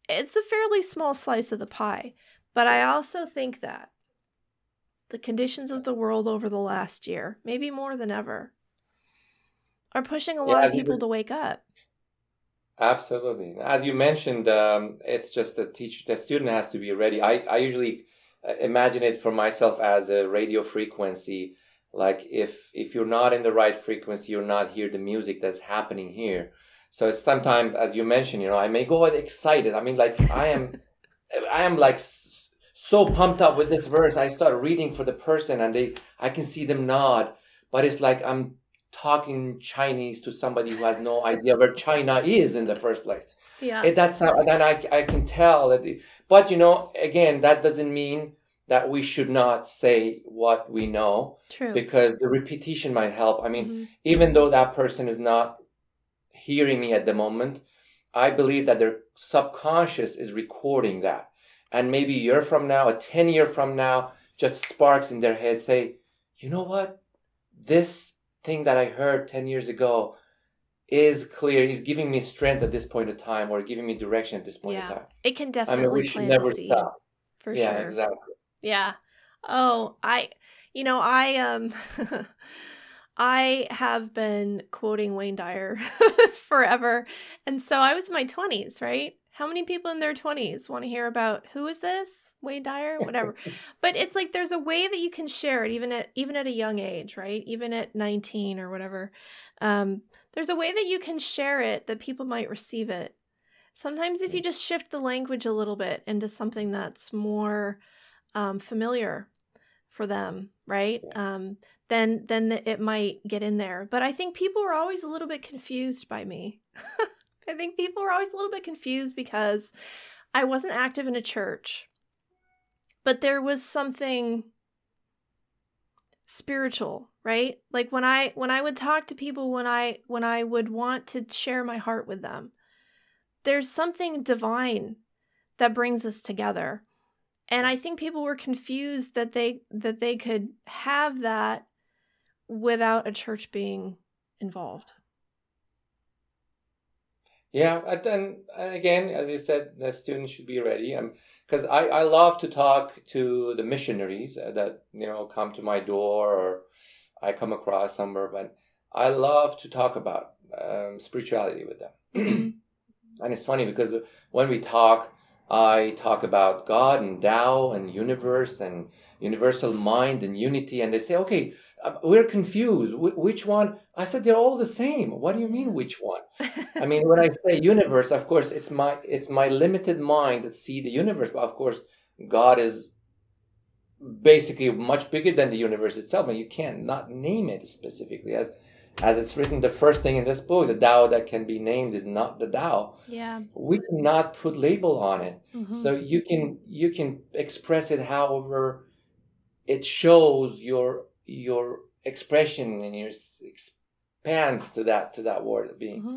it's a fairly small slice of the pie. But I also think that the conditions of the world over the last year, maybe more than ever, are pushing a lot yeah, of people to wake up. Absolutely. As you mentioned, um, it's just the teacher, the student has to be ready. I, I usually uh, imagine it for myself as a radio frequency. Like if if you're not in the right frequency, you're not hear the music that's happening here. So it's sometimes, as you mentioned, you know, I may go excited. I mean, like I am, (laughs) I am like so pumped up with this verse. I start reading for the person, and they, I can see them nod, but it's like I'm talking Chinese to somebody who has no idea where China is in the first place. Yeah, it, that's how. Then I, I can tell that. It, but you know, again, that doesn't mean that we should not say what we know. True. Because the repetition might help. I mean, mm-hmm. even though that person is not hearing me at the moment, I believe that their subconscious is recording that. And maybe a year from now, a 10 year from now, just sparks in their head say, you know what? This thing that I heard 10 years ago is clear, is giving me strength at this point of time or giving me direction at this point yeah, of time. It can definitely I mean, we should never stop. For yeah, sure. exactly. Yeah. Oh, I, you know, I, um, (laughs) I have been quoting Wayne Dyer (laughs) forever. And so I was in my 20s, right? How many people in their 20s want to hear about who is this? Wayne Dyer, whatever. (laughs) but it's like there's a way that you can share it even at even at a young age, right? Even at 19 or whatever. Um, there's a way that you can share it that people might receive it. Sometimes if you just shift the language a little bit into something that's more um, familiar for them, right? Um, then then it might get in there. But I think people were always a little bit confused by me. (laughs) I think people were always a little bit confused because I wasn't active in a church, but there was something spiritual right? Like when i when i would talk to people when i when i would want to share my heart with them there's something divine that brings us together. And i think people were confused that they that they could have that without a church being involved yeah, and then again, as you said, the students should be ready. Because um, I, I love to talk to the missionaries that you know come to my door or I come across somewhere, but I love to talk about um, spirituality with them. (clears throat) and it's funny because when we talk, I talk about God and Tao and universe and universal mind and unity, and they say, okay, uh, we're confused. Wh- which one? I said they're all the same. What do you mean which one? (laughs) I mean, when I say universe, of course, it's my it's my limited mind that see the universe, but of course, God is basically much bigger than the universe itself, and you can't not name it specifically as as it's written. The first thing in this book, the Tao that can be named is not the Tao. Yeah, we cannot put label on it, mm-hmm. so you can you can express it however it shows your your expression and your expands to that to that word of being. Mm-hmm.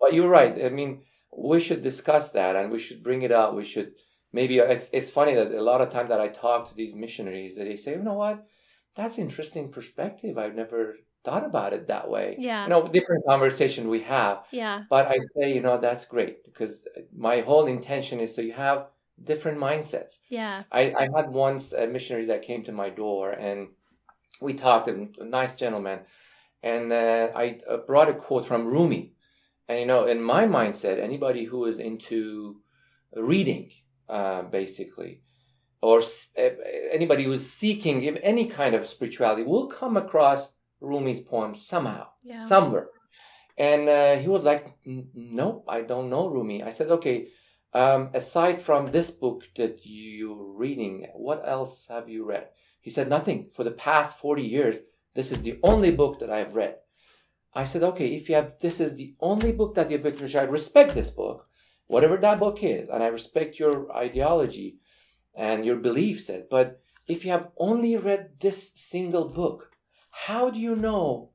But you're right. I mean, we should discuss that and we should bring it up. We should maybe it's it's funny that a lot of time that I talk to these missionaries that they say, you know what, that's interesting perspective. I've never thought about it that way. Yeah. You know, different conversation we have. Yeah. But I say, you know, that's great because my whole intention is so you have different mindsets. Yeah. I, I had once a missionary that came to my door and we talked, a nice gentleman, and uh, I uh, brought a quote from Rumi. And you know, in my mindset, anybody who is into reading, uh, basically, or uh, anybody who is seeking any kind of spirituality will come across Rumi's poem somehow, yeah. somewhere. And uh, he was like, "Nope, I don't know Rumi." I said, "Okay, um, aside from this book that you're reading, what else have you read?" He said, Nothing. For the past 40 years, this is the only book that I have read. I said, Okay, if you have, this is the only book that you've read, I respect this book, whatever that book is, and I respect your ideology and your belief set. But if you have only read this single book, how do you know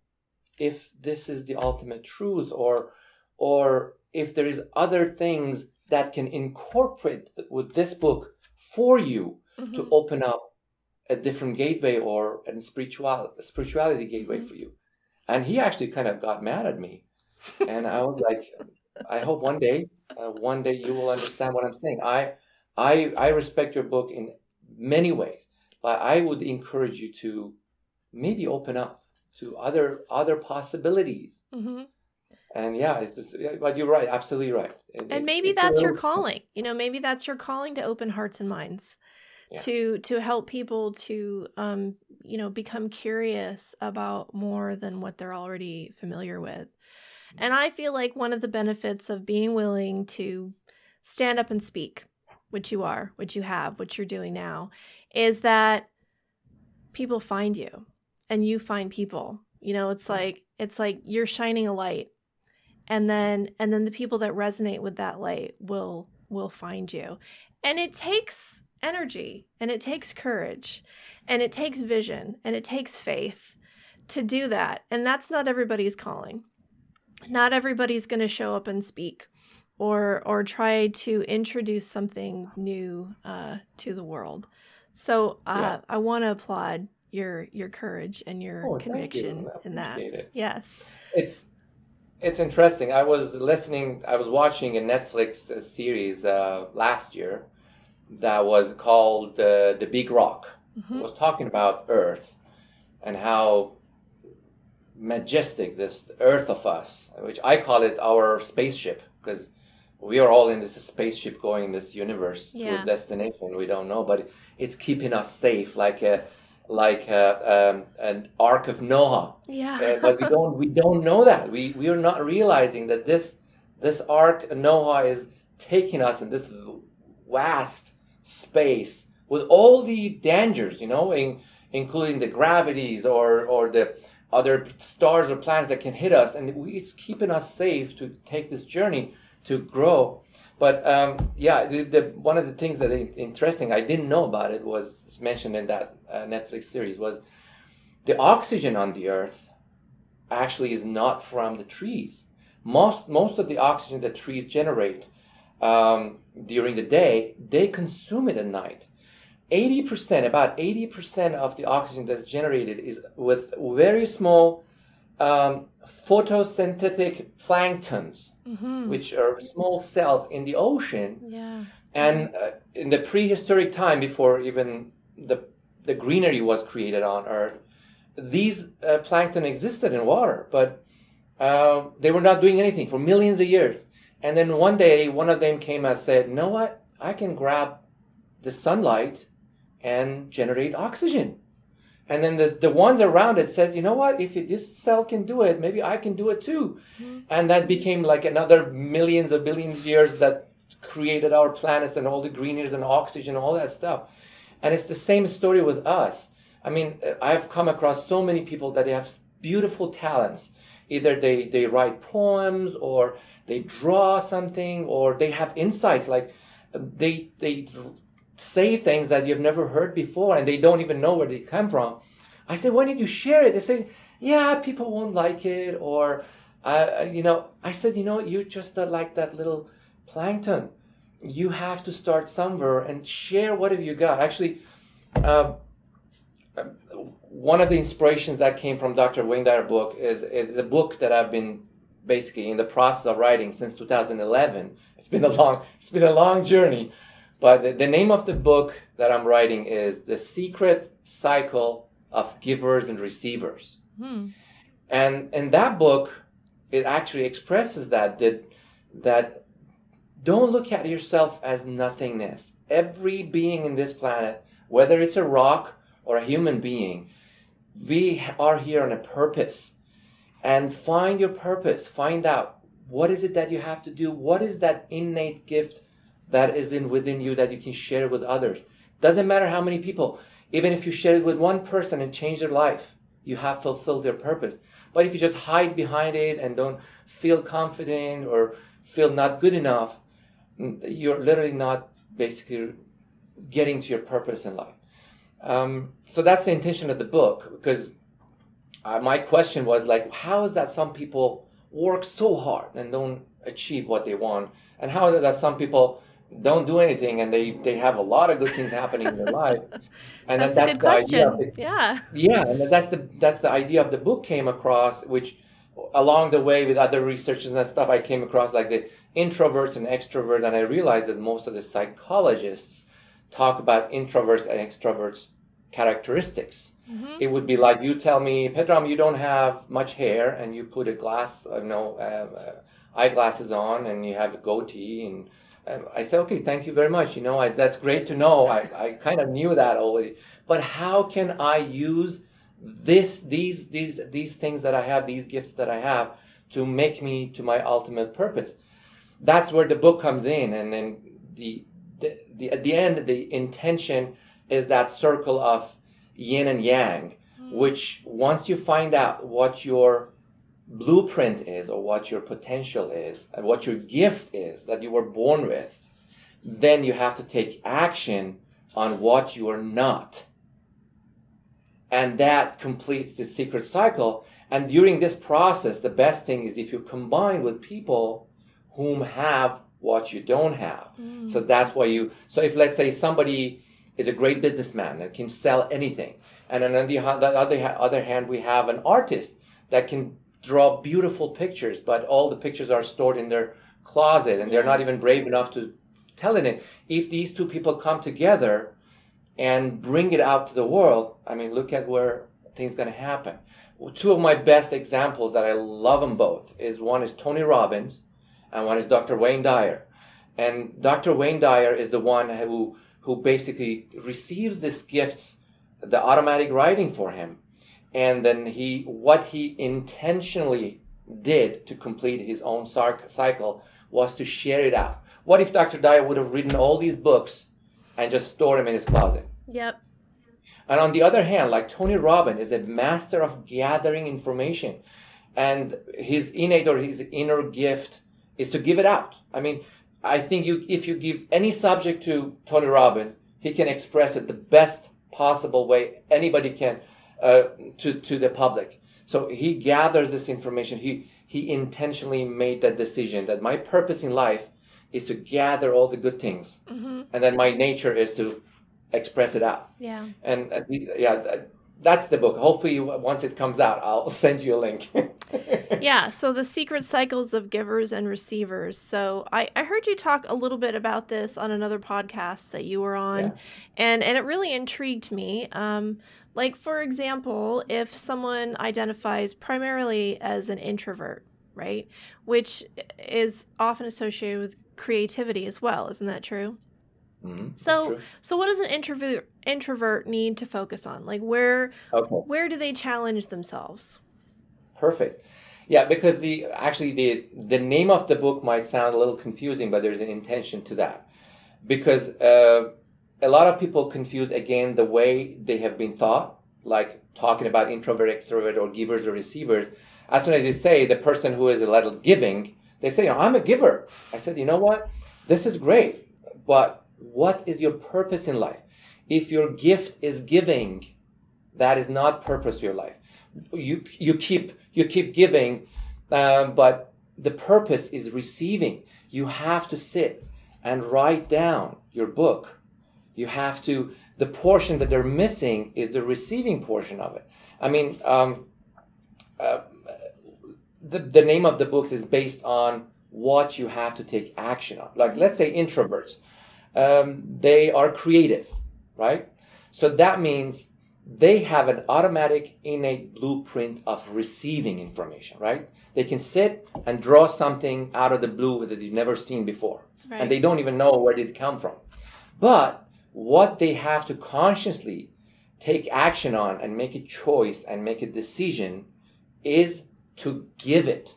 if this is the ultimate truth or, or if there is other things that can incorporate with this book for you mm-hmm. to open up a different gateway or a spiritual spirituality gateway mm-hmm. for you. And he actually kind of got mad at me, and I was like, I hope one day, uh, one day you will understand what I'm saying. I, I, I respect your book in many ways, but I would encourage you to maybe open up to other other possibilities. Mm-hmm. And yeah, it's just, but you're right, absolutely right. It, and maybe that's your calling. You know, maybe that's your calling to open hearts and minds to to help people to um you know become curious about more than what they're already familiar with. And i feel like one of the benefits of being willing to stand up and speak which you are which you have what you're doing now is that people find you and you find people. You know it's like it's like you're shining a light and then and then the people that resonate with that light will will find you. And it takes energy and it takes courage and it takes vision and it takes faith to do that. And that's not everybody's calling. Not everybody's going to show up and speak or or try to introduce something new uh, to the world. So uh, yeah. I want to applaud your your courage and your oh, conviction you. in that. It. Yes, it's it's interesting. I was listening. I was watching a Netflix uh, series uh, last year that was called uh, The Big Rock. Mm-hmm. It was talking about Earth and how majestic this Earth of us, which I call it our spaceship, because we are all in this spaceship going this universe yeah. to a destination we don't know, but it's keeping us safe, like a like uh, um, an Ark of Noah. Yeah. uh, but we don't we don't know that. We we are not realizing that this this Ark of Noah is taking us in this vast space with all the dangers, you know, in, including the gravities or or the other stars or planets that can hit us, and we, it's keeping us safe to take this journey to grow. But um, yeah, the, the, one of the things that is interesting I didn't know about it was mentioned in that uh, Netflix series was the oxygen on the Earth actually is not from the trees. Most most of the oxygen that trees generate um, during the day, they consume it at night. 80%, about 80% of the oxygen that's generated is with very small um, photosynthetic planktons, mm-hmm. which are small cells in the ocean. Yeah. And uh, in the prehistoric time, before even the, the greenery was created on Earth, these uh, plankton existed in water, but uh, they were not doing anything for millions of years. And then one day, one of them came and said, "You know what? I can grab the sunlight and generate oxygen." And then the, the ones around it says, you know what? If it, this cell can do it, maybe I can do it too. Mm-hmm. And that became like another millions of billions of years that created our planets and all the greeneries and oxygen, all that stuff. And it's the same story with us. I mean, I've come across so many people that have beautiful talents. Either they, they write poems or they draw something or they have insights like they, they say things that you've never heard before and they don't even know where they come from. I say, why did you share it? They say, yeah, people won't like it. Or, uh, you know, I said, you know, you're just uh, like that little plankton. You have to start somewhere and share whatever you got. Actually, uh, one of the inspirations that came from Dr. Wayne Dyer book is, is a book that I've been basically in the process of writing since 2011. It's been a long, it's been a long journey but the, the name of the book that I'm writing is The Secret Cycle of Givers and Receivers. Hmm. And in that book, it actually expresses that, that that don't look at yourself as nothingness. Every being in this planet, whether it's a rock or a human being, we are here on a purpose. And find your purpose. Find out what is it that you have to do? What is that innate gift that is in within you that you can share with others. Doesn't matter how many people. Even if you share it with one person and change their life, you have fulfilled their purpose. But if you just hide behind it and don't feel confident or feel not good enough, you're literally not basically getting to your purpose in life. Um, so that's the intention of the book because uh, my question was like, how is that some people work so hard and don't achieve what they want? And how is it that some people don't do anything and they they have a lot of good things happening in their (laughs) life and that's, that's the question. idea yeah yeah and that's the that's the idea of the book came across which along the way with other researchers and stuff i came across like the introverts and extroverts and i realized that most of the psychologists talk about introverts and extroverts characteristics mm-hmm. it would be like you tell me pedram you don't have much hair and you put a glass uh, no uh, uh, eyeglasses on and you have a goatee and I say, okay, thank you very much. You know, I, that's great to know. I, I kind of knew that already. But how can I use this, these, these, these things that I have, these gifts that I have, to make me to my ultimate purpose? That's where the book comes in, and then the, the, the at the end, the intention is that circle of yin and yang, mm. which once you find out what your blueprint is or what your potential is and what your gift is that you were born with, then you have to take action on what you are not. And that completes the secret cycle. And during this process, the best thing is if you combine with people whom have what you don't have. Mm. So that's why you, so if let's say somebody is a great businessman that can sell anything, and on the other, other hand, we have an artist that can draw beautiful pictures, but all the pictures are stored in their closet and they're not even brave enough to tell it. If these two people come together and bring it out to the world, I mean, look at where things going to happen. Two of my best examples that I love them both is one is Tony Robbins and one is Dr. Wayne Dyer. And Dr. Wayne Dyer is the one who who basically receives these gifts the automatic writing for him. And then he, what he intentionally did to complete his own cycle was to share it out. What if Dr. Dyer would have written all these books and just stored them in his closet? Yep. And on the other hand, like Tony Robbins is a master of gathering information, and his innate or his inner gift is to give it out. I mean, I think you if you give any subject to Tony Robbins, he can express it the best possible way anybody can uh, to to the public. So he gathers this information. He he intentionally made that decision that my purpose in life is to gather all the good things, mm-hmm. and then my nature is to express it out. Yeah. And uh, yeah, that's the book. Hopefully, once it comes out, I'll (laughs) send you a link. (laughs) yeah. So, The Secret Cycles of Givers and Receivers. So, I, I heard you talk a little bit about this on another podcast that you were on, yeah. and, and it really intrigued me. Um, like, for example, if someone identifies primarily as an introvert, right? Which is often associated with creativity as well. Isn't that true? Mm-hmm. So, so what does an introvert introvert need to focus on? Like, where okay. where do they challenge themselves? Perfect. Yeah, because the actually the the name of the book might sound a little confusing, but there's an intention to that, because uh, a lot of people confuse again the way they have been thought, like talking about introvert, extrovert, or givers or receivers. As soon as you say the person who is a little giving, they say, "I'm a giver." I said, "You know what? This is great, but what is your purpose in life? If your gift is giving, that is not purpose of your life. You you keep you keep giving, um, but the purpose is receiving. You have to sit and write down your book. You have to. The portion that they're missing is the receiving portion of it. I mean, um, uh, the the name of the books is based on what you have to take action on. Like let's say introverts um, they are creative, right? So that means they have an automatic innate blueprint of receiving information, right? They can sit and draw something out of the blue that they've never seen before. Right. And they don't even know where did it come from. But what they have to consciously take action on and make a choice and make a decision is to give it.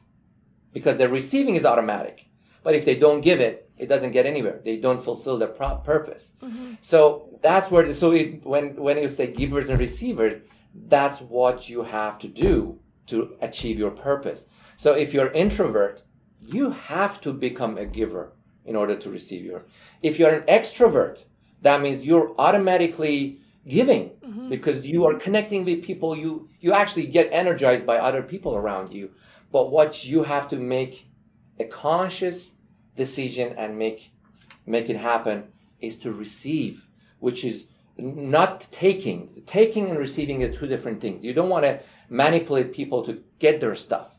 Because the receiving is automatic. But if they don't give it, it doesn't get anywhere. They don't fulfill their pro- purpose. Mm-hmm. So that's where. The, so it, when when you say givers and receivers, that's what you have to do to achieve your purpose. So if you're introvert, you have to become a giver in order to receive your. If you're an extrovert, that means you're automatically giving mm-hmm. because you are connecting with people. You you actually get energized by other people around you. But what you have to make a conscious decision and make make it happen is to receive, which is not taking. Taking and receiving are two different things. You don't want to manipulate people to get their stuff.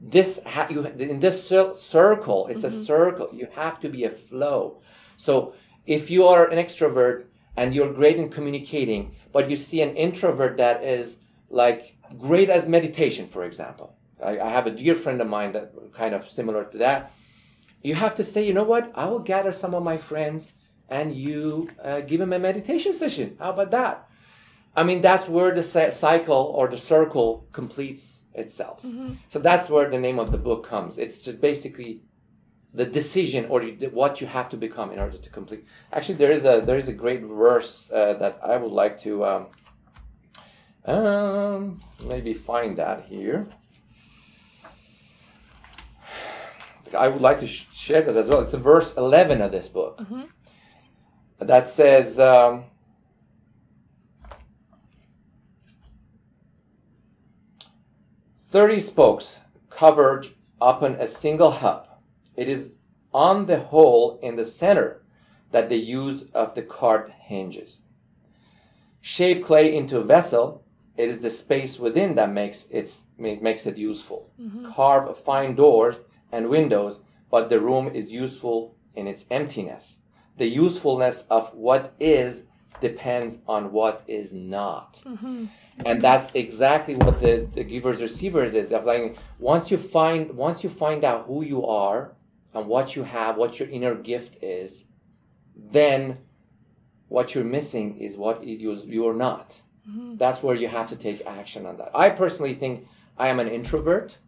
This ha- you in this circle, it's mm-hmm. a circle. You have to be a flow. So if you are an extrovert and you're great in communicating, but you see an introvert that is like great as meditation, for example. I, I have a dear friend of mine that kind of similar to that you have to say, you know what? I will gather some of my friends and you uh, give them a meditation session. How about that? I mean, that's where the cycle or the circle completes itself. Mm-hmm. So that's where the name of the book comes. It's just basically the decision or what you have to become in order to complete. Actually, there is a there is a great verse uh, that I would like to um, um, maybe find that here. I would like to sh- share that as well. It's verse 11 of this book mm-hmm. that says, um, Thirty spokes covered upon a single hub. It is on the hole in the center that the use of the cart hinges. Shape clay into a vessel. It is the space within that makes it makes it useful. Mm-hmm. Carve fine doors and windows, but the room is useful in its emptiness. The usefulness of what is depends on what is not. Mm-hmm. And that's exactly what the, the givers receivers is. Of like once you find once you find out who you are and what you have, what your inner gift is, then what you're missing is what you, you're not. mm-hmm. that's where you have to take action on that. I personally think I am an introvert,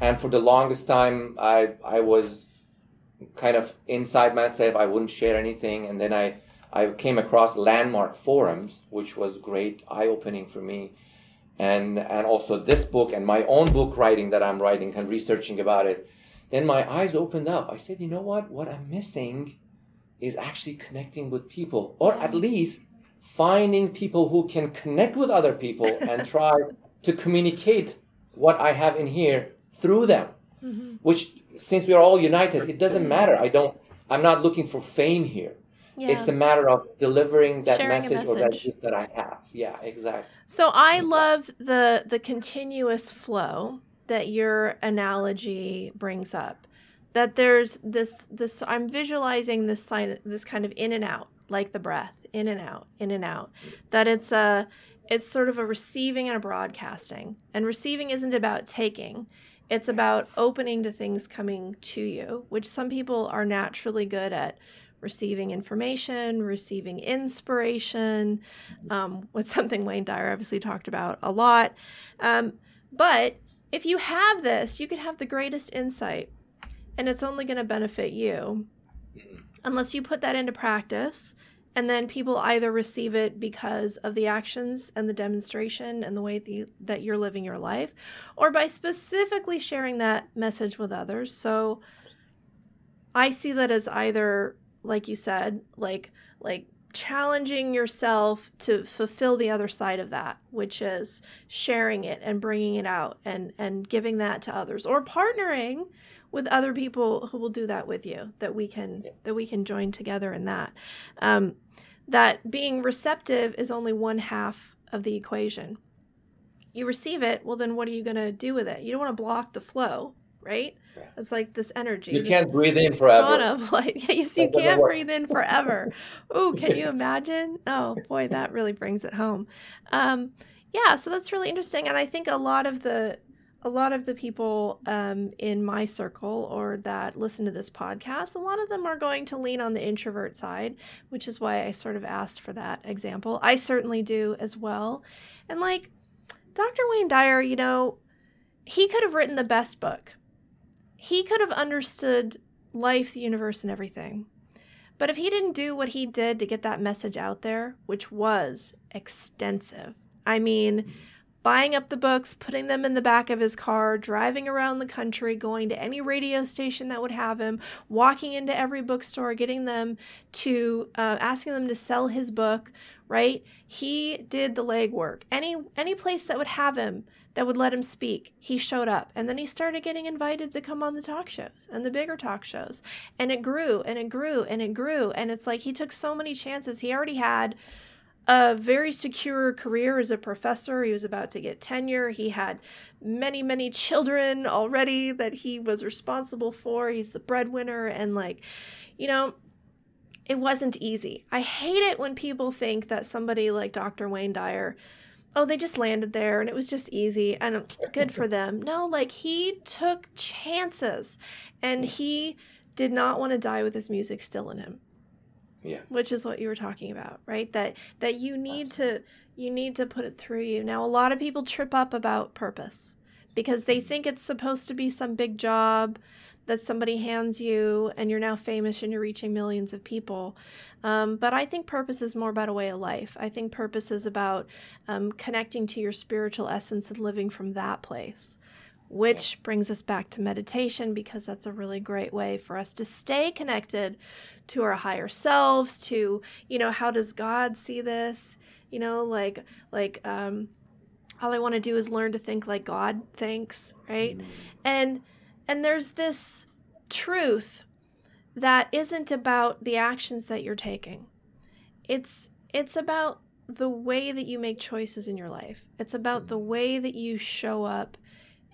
and for the longest time, I I was kind of inside myself. I wouldn't share anything, and then I I came across landmark forums, which was great, eye opening for me, and and also this book and my own book writing that I'm writing and researching about it. Then my eyes opened up. I said, you know what? What I'm missing is actually connecting with people, or at least finding people who can connect with other people and try to communicate what I have in here through them. Mm-hmm. Which, since we are all united, it doesn't matter. I don't. I'm not looking for fame here. Yeah. It's a matter of delivering that message, message, or that gift that I have. Yeah, exactly. So I exactly. love the the continuous flow that your analogy brings up. That there's this this I'm visualizing this sign this kind of in and out, like the breath, in and out, in and out. That it's a it's sort of a receiving and a broadcasting. And receiving isn't about taking. It's about opening to things coming to you, which some people are naturally good at receiving information, receiving inspiration, um, (laughs) what's something Wayne Dyer obviously talked about a lot. Um, but if you have this, you could have the greatest insight, and it's only going to benefit you unless you put that into practice. And then people either receive it because of the actions and the demonstration and the way that, you, that you're living your life, or by specifically sharing that message with others. So I see that as either like you said, like like challenging yourself to fulfill the other side of that which is sharing it and bringing it out and and giving that to others or partnering with other people who will do that with you that we can yes. that we can join together in that um, that being receptive is only one half of the equation you receive it well then what are you going to do with it you don't want to block the flow right it's like this energy. You can't breathe in forever. Of like, (laughs) yes, you can't breathe in forever. (laughs) oh, can you imagine? Oh boy, that really brings it home. Um, yeah, so that's really interesting, and I think a lot of the a lot of the people um, in my circle or that listen to this podcast, a lot of them are going to lean on the introvert side, which is why I sort of asked for that example. I certainly do as well. And like Dr. Wayne Dyer, you know, he could have written the best book he could have understood life, the universe, and everything. But if he didn't do what he did to get that message out there, which was extensive, I mean, buying up the books, putting them in the back of his car, driving around the country, going to any radio station that would have him, walking into every bookstore, getting them to uh, asking them to sell his book. Right? He did the legwork. Any any place that would have him, that would let him speak, he showed up, and then he started getting invited to come on the talk shows and the bigger talk shows, and it grew and it grew and it grew, and it's like he took so many chances. He already had a very secure career as a professor. He was about to get tenure. He had many, many children already that he was responsible for. He's the breadwinner. And, like, you know, it wasn't easy. I hate it when people think that somebody like Dr. Wayne Dyer, oh, they just landed there and it was just easy and good for them. No, like, he took chances and he did not want to die with his music still in him yeah. Which is what you were talking about right? That that you need to you need to put it through you. Now a lot of people trip up about purpose because they think it's supposed to be some big job that somebody hands you and you're now famous and you're reaching millions of people. Um, but I think purpose is more about a way of life. I think purpose is about um, connecting to your spiritual essence and living from that place which brings us back to meditation because that's a really great way for us to stay connected to our higher selves to you know how does god see this? You know like like um all i want to do is learn to think like god thinks right? Mm. and and there's this truth that isn't about the actions that you're taking. It's it's about the way that you make choices in your life. It's about the mm. way that you show up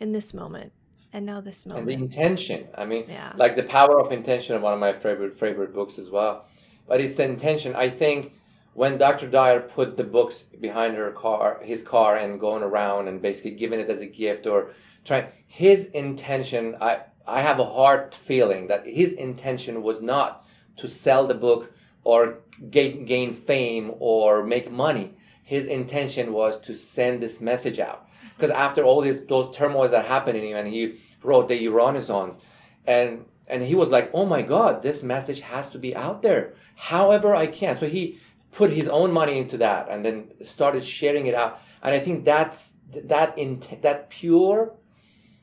in this moment and now this moment. And the intention. I mean, yeah. like the power of intention, one of my favorite favorite books as well. But it's the intention. I think when Dr. Dyer put the books behind her car, his car, and going around and basically giving it as a gift or trying, his intention, I I have a hard feeling that his intention was not to sell the book or gain, gain fame or make money. his intention was to send this message out. Because after all these those turmoils that happened in him, and he wrote the Renaissance, and and he was like, "Oh my God, this message has to be out there, however I can." So he put his own money into that, and then started sharing it out. And I think that's that in that pure,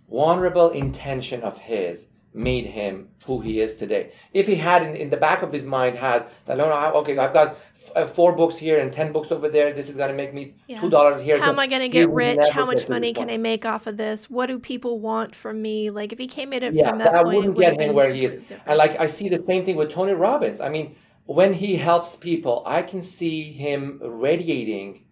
vulnerable intention of his made him who he is today. If he had in, in the back of his mind had that, no, no, okay, I've got f- uh, four books here and ten books over there. This is going to make me two dollars here. How am I going to get rich? How much money can I make off of this? What do people want from me? Like if he came in it yeah, from that, that point, wouldn't get him where he is. And like I see the same thing with Tony Robbins. I mean, when he helps people, I can see him radiating,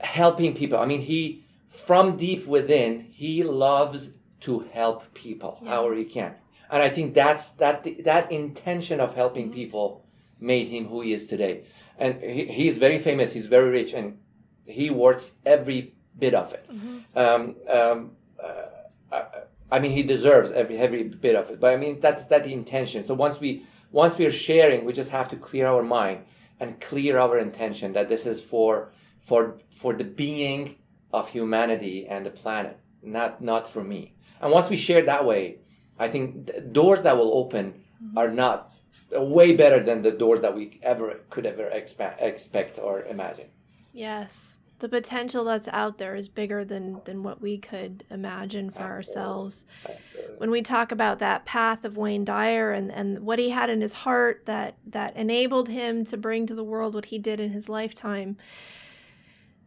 helping people. I mean, he from deep within, he loves to help people yeah. however he can. And I think that's that that intention of helping mm-hmm. people made him who he is today. And he, he's very famous. He's very rich, and he works every bit of it. Mm-hmm. Um, um, uh, I, I, mean, he deserves every every bit of it. But I mean, that's that the intention. So once we once we are sharing, we just have to clear our mind and clear our intention that this is for for for the being of humanity and the planet, not not for me. And once we share that way, I think doors that will open mm-hmm. are not way better than the doors that we ever could ever expect, expect or imagine. Yes. The potential that's out there is bigger than than what we could imagine for Absolutely. ourselves. Absolutely. When we talk about that path of Wayne Dyer and, and what he had in his heart that that enabled him to bring to the world what he did in his lifetime,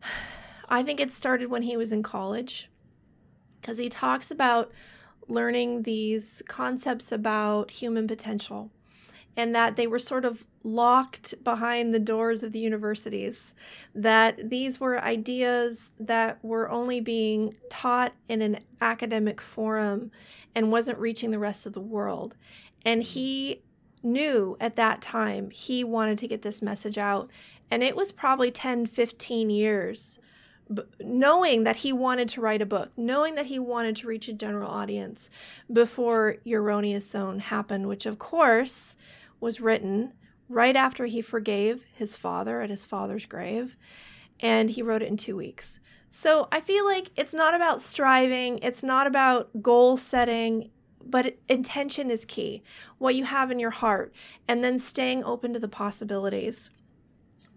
(sighs) I think it started when he was in college because he talks about learning these concepts about human potential and that they were sort of locked behind the doors of the universities, that these were ideas that were only being taught in an academic forum and wasn't reaching the rest of the world. And he knew at that time he wanted to get this message out. And it was probably 10, 15 years knowing that he wanted to write a book, knowing that he wanted to reach a general audience before Zone happened, which of course was written right after he forgave his father at his father's grave, and he wrote it in two weeks. So I feel like it's not about striving, it's not about goal setting, but intention is key. What you have in your heart, and then staying open to the possibilities.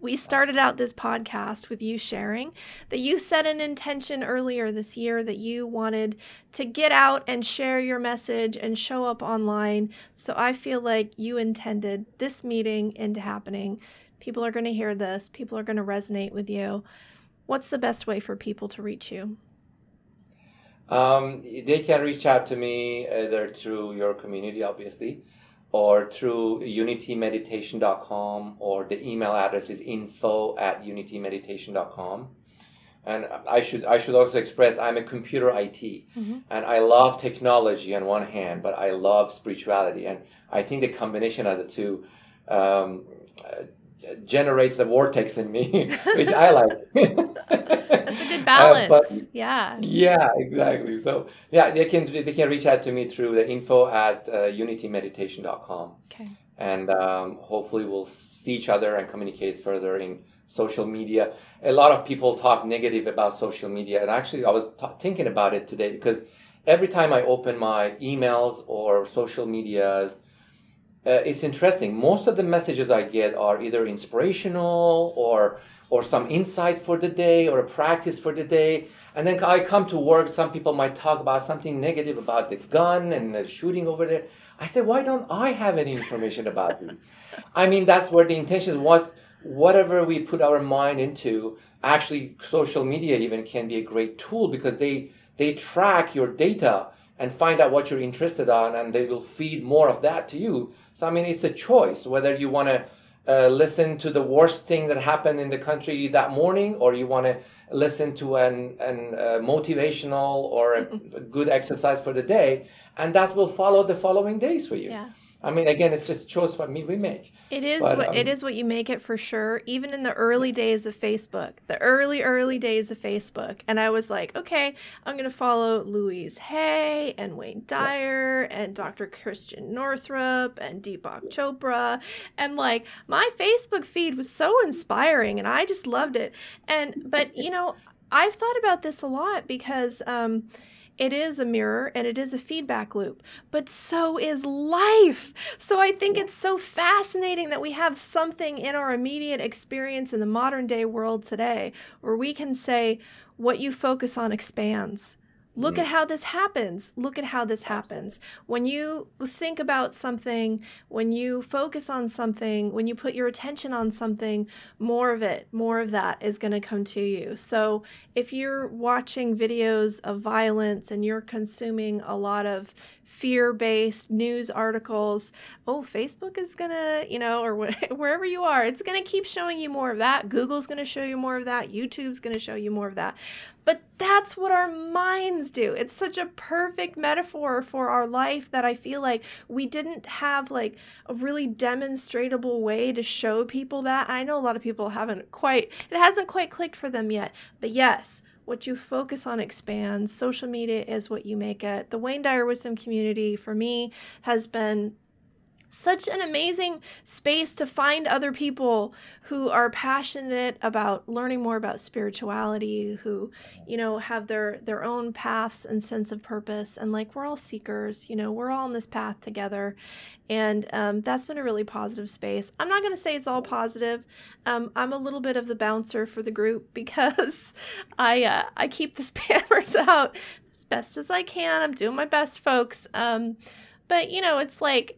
We started out this podcast with you sharing that you set an intention earlier this year that you wanted to get out and share your message and show up online. So I feel like you intended this meeting into happening. People are going to hear this, people are going to resonate with you. What's the best way for people to reach you? Um, they can reach out to me either through your community, obviously or through unitymeditation.com or the email address is info at unitymeditation.com and i should i should also express i'm a computer it mm-hmm. and i love technology on one hand but i love spirituality and i think the combination of the two um, generates a vortex in me (laughs) which i like (laughs) That's a good balance. (laughs) Uh, but, yeah. Yeah, exactly. So yeah, they can they can reach out to me through the info at uh, unitymeditation.com. Okay. And um, hopefully we'll see each other and communicate further in social media. A lot of people talk negative about social media, and actually I was t- thinking about it today because every time I open my emails or social medias. Uh, it's interesting. Most of the messages I get are either inspirational or or some insight for the day or a practice for the day. And then I come to work, some people might talk about something negative about the gun and the shooting over there. I say, why don't I have any information about it? (laughs) I mean, that's where the intention is. What, whatever we put our mind into, actually, social media even can be a great tool because they, they track your data and find out what you're interested on and they will feed more of that to you. So, I mean, it's a choice whether you want to uh, listen to the worst thing that happened in the country that morning, or you want to listen to an, an uh, motivational or a (laughs) good exercise for the day, and that will follow the following days for you. Yeah. I mean, again, it's just a choice what me we make. It is but, what um, it is what you make it for sure. Even in the early days of Facebook, the early early days of Facebook, and I was like, okay, I'm gonna follow Louise Hay and Wayne Dyer and Dr. Christiane Northrup and Deepak Chopra, and like my Facebook feed was so inspiring, and I just loved it. And but you know, I've thought about this a lot because. Um, it is a mirror and it is a feedback loop, but so is life. So I think it's so fascinating that we have something in our immediate experience in the modern day world today where we can say, what you focus on expands. Look at mm. how this happens. Look at how this happens. When you think about something, when you focus on something, when you put your attention on something, more of it, more of that is going to come to you. So if you're watching videos of violence and you're consuming a lot of fear based news articles, oh, Facebook is going to, you know, or (laughs) wherever you are, it's going to keep showing you more of that. Google's going to show you more of that. YouTube's going to show you more of that. But that's what our minds do. It's such a perfect metaphor for our life that I feel like we didn't have like a really demonstrable way to show people that. I know a lot of people haven't quite, it hasn't quite clicked for them yet. But yes, what you focus on expands. Social media is what you make it. The Wayne Dyer Wisdom community for me has been such an amazing space to find other people who are passionate about learning more about spirituality who you know have their their own paths and sense of purpose. And like we're all seekers you know we're all on this path together. And um, that's been a really positive space. I'm not going to say it's all positive. Um, i'm a little bit of the bouncer for the group (laughs) because i uh, i keep the (laughs) spammers out as best as i can. I'm doing my best folks. Um, but you know it's like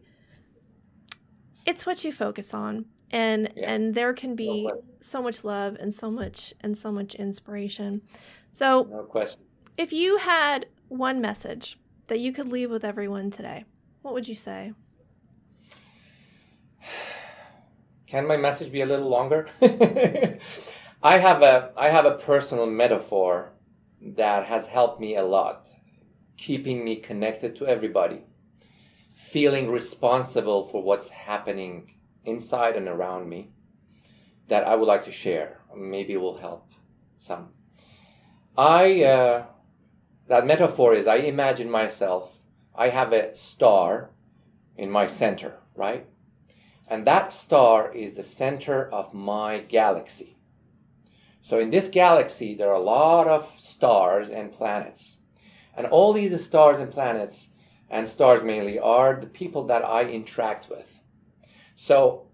it's what you focus on and yeah. and there can be no so much love and so much and so much inspiration. So no question. if you had one message that you could leave with everyone today what would you say? (sighs) Can my message be a little longer? (laughs) I have a i have a personal metaphor that has helped me a lot keeping me connected to everybody feeling responsible for what's happening inside and around me that I would like to share. Maybe it will help some. I, uh, that metaphor is I imagine myself, I have a star in my center, right? And that star is the center of my galaxy. So in this galaxy, there are a lot of stars and planets. And all these stars and planets and stars mainly are the people that I interact with. So,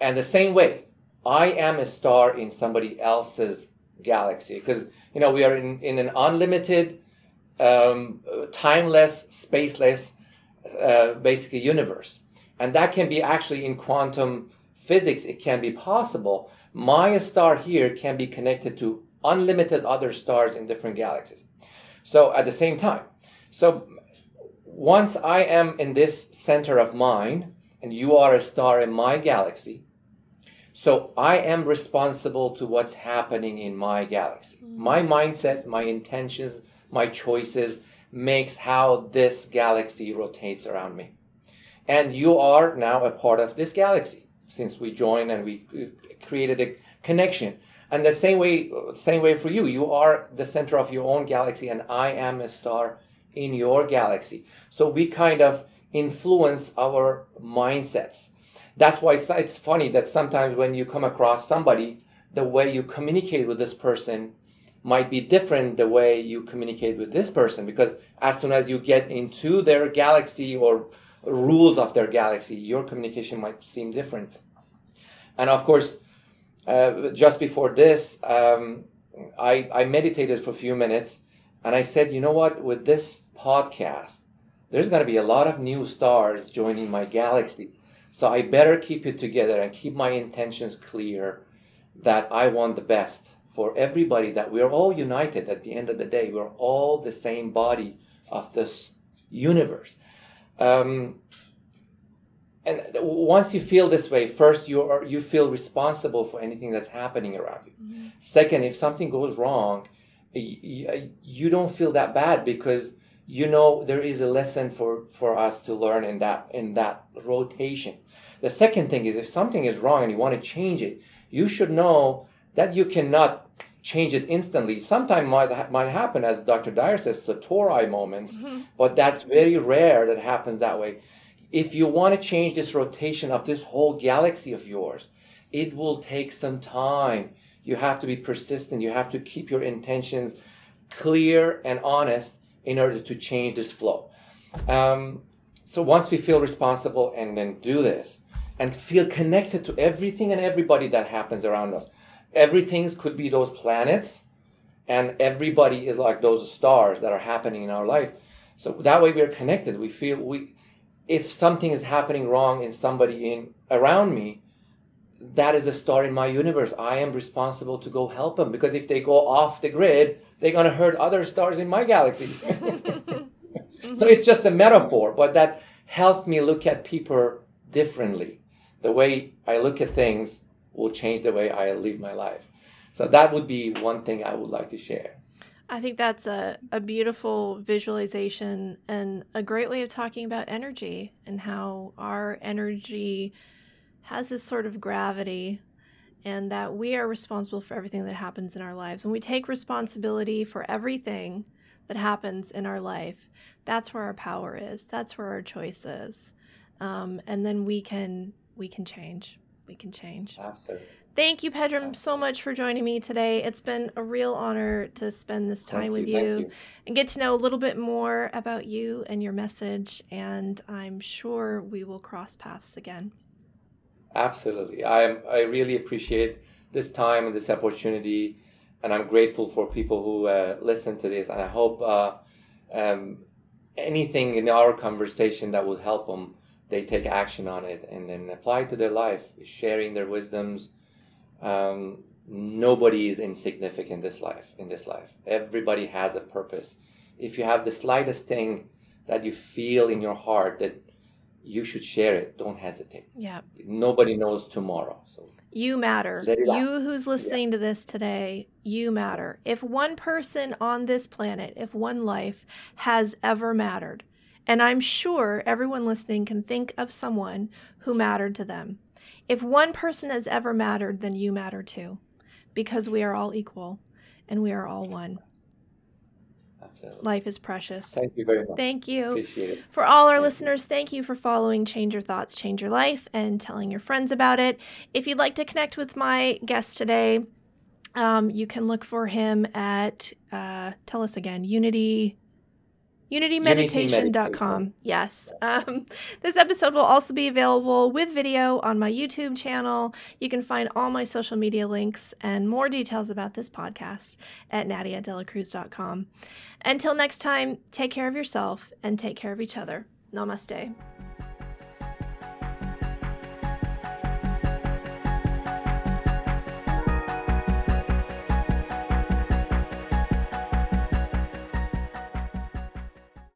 and the same way, I am a star in somebody else's galaxy because, you know, we are in, in an unlimited, um, timeless, spaceless, uh, basically universe. And that can be actually in quantum physics, it can be possible. My star here can be connected to unlimited other stars in different galaxies. So at the same time. So once I am in this center of mine, and you are a star in my galaxy, so I am responsible to what's happening in my galaxy. Mm-hmm. My mindset, my intentions, my choices makes how this galaxy rotates around me. And you are now a part of this galaxy since we joined and we created a connection. And the same way, same way for you. You are the center of your own galaxy, and I am a star in your galaxy. So we kind of influence our mindsets. That's why it's, it's funny that sometimes when you come across somebody, the way you communicate with this person might be different the way you communicate with this person because as soon as you get into their galaxy or rules of their galaxy, your communication might seem different. And of course, uh, just before this, um, I, I meditated for a few minutes and I said, you know what, with this podcast, there's going to be a lot of new stars joining my galaxy. So I better keep it together and keep my intentions clear that I want the best for everybody, that we're all united at the end of the day. We're all the same body of this universe. Um, and once you feel this way, first you are you feel responsible for anything that's happening around you. Mm-hmm. Second, if something goes wrong, you don't feel that bad because you know there is a lesson for for us to learn in that in that rotation. The second thing is if something is wrong and you want to change it you should know that you cannot change it instantly. Sometimes might, might happen as dr dyer says satori moments mm-hmm. but that's very rare that happens that way. If you want to change this rotation of this whole galaxy of yours it will take some time you have to be persistent you have to keep your intentions clear and honest in order to change this flow. Um, so once we feel responsible and then do this and feel connected to everything and everybody that happens around us, everything could be those planets and everybody is like those stars that are happening in our life. So that way we are connected. We feel we, if something is happening wrong in somebody in around me, that is a star in my universe. I am responsible to go help them because if they go off the grid, they're going to hurt other stars in my galaxy. (laughs) (laughs) so it's just a metaphor, but that helped me look at people differently. The way I look at things will change the way I live my life. So that would be one thing I would like to share. I think that's a, a beautiful visualization and a great way of talking about energy and how our energy has this sort of gravity and that we are responsible for everything that happens in our lives. When we take responsibility for everything that happens in our life, that's where our power is. That's where our choice is. Um, and then we can we can change. We can change. Absolutely. Thank you, Pedram, so much for joining me today. It's been a real honor to spend this time with you, you, and get to know a little bit more about you and your message. And I'm sure we will cross paths again. Absolutely. I am I really appreciate this time and this opportunity and I'm grateful for people who uh, listen to this and I hope uh, um, anything in our conversation that will help them they take action on it and then apply it to their life sharing their wisdoms. Um, nobody is insignificant this life in this life. Everybody has a purpose. If you have the slightest thing that you feel in your heart that you should share it. Don't hesitate. Yeah. Nobody knows tomorrow. So you matter. You who's listening yeah. to this today, you matter. If one person on this planet, if one life has ever mattered, and I'm sure everyone listening can think of someone who mattered to them. If one person has ever mattered, then you matter too, because we are all equal and we are all one. Absolutely. Life is precious. Thank you very much. Thank you. Appreciate it. For all our thank listeners, you. thank you for following Change Your Thoughts, Change Your Life and telling your friends about it. If you'd like to connect with my guest today, um, you can look for him at, uh, tell us again, Unity unitymeditation.com. Yes. Um, this episode will also be available with video on my YouTube channel. You can find all my social media links and more details about this podcast at nadiadelacruz.com. Until next time, take care of yourself and take care of each other. Namaste.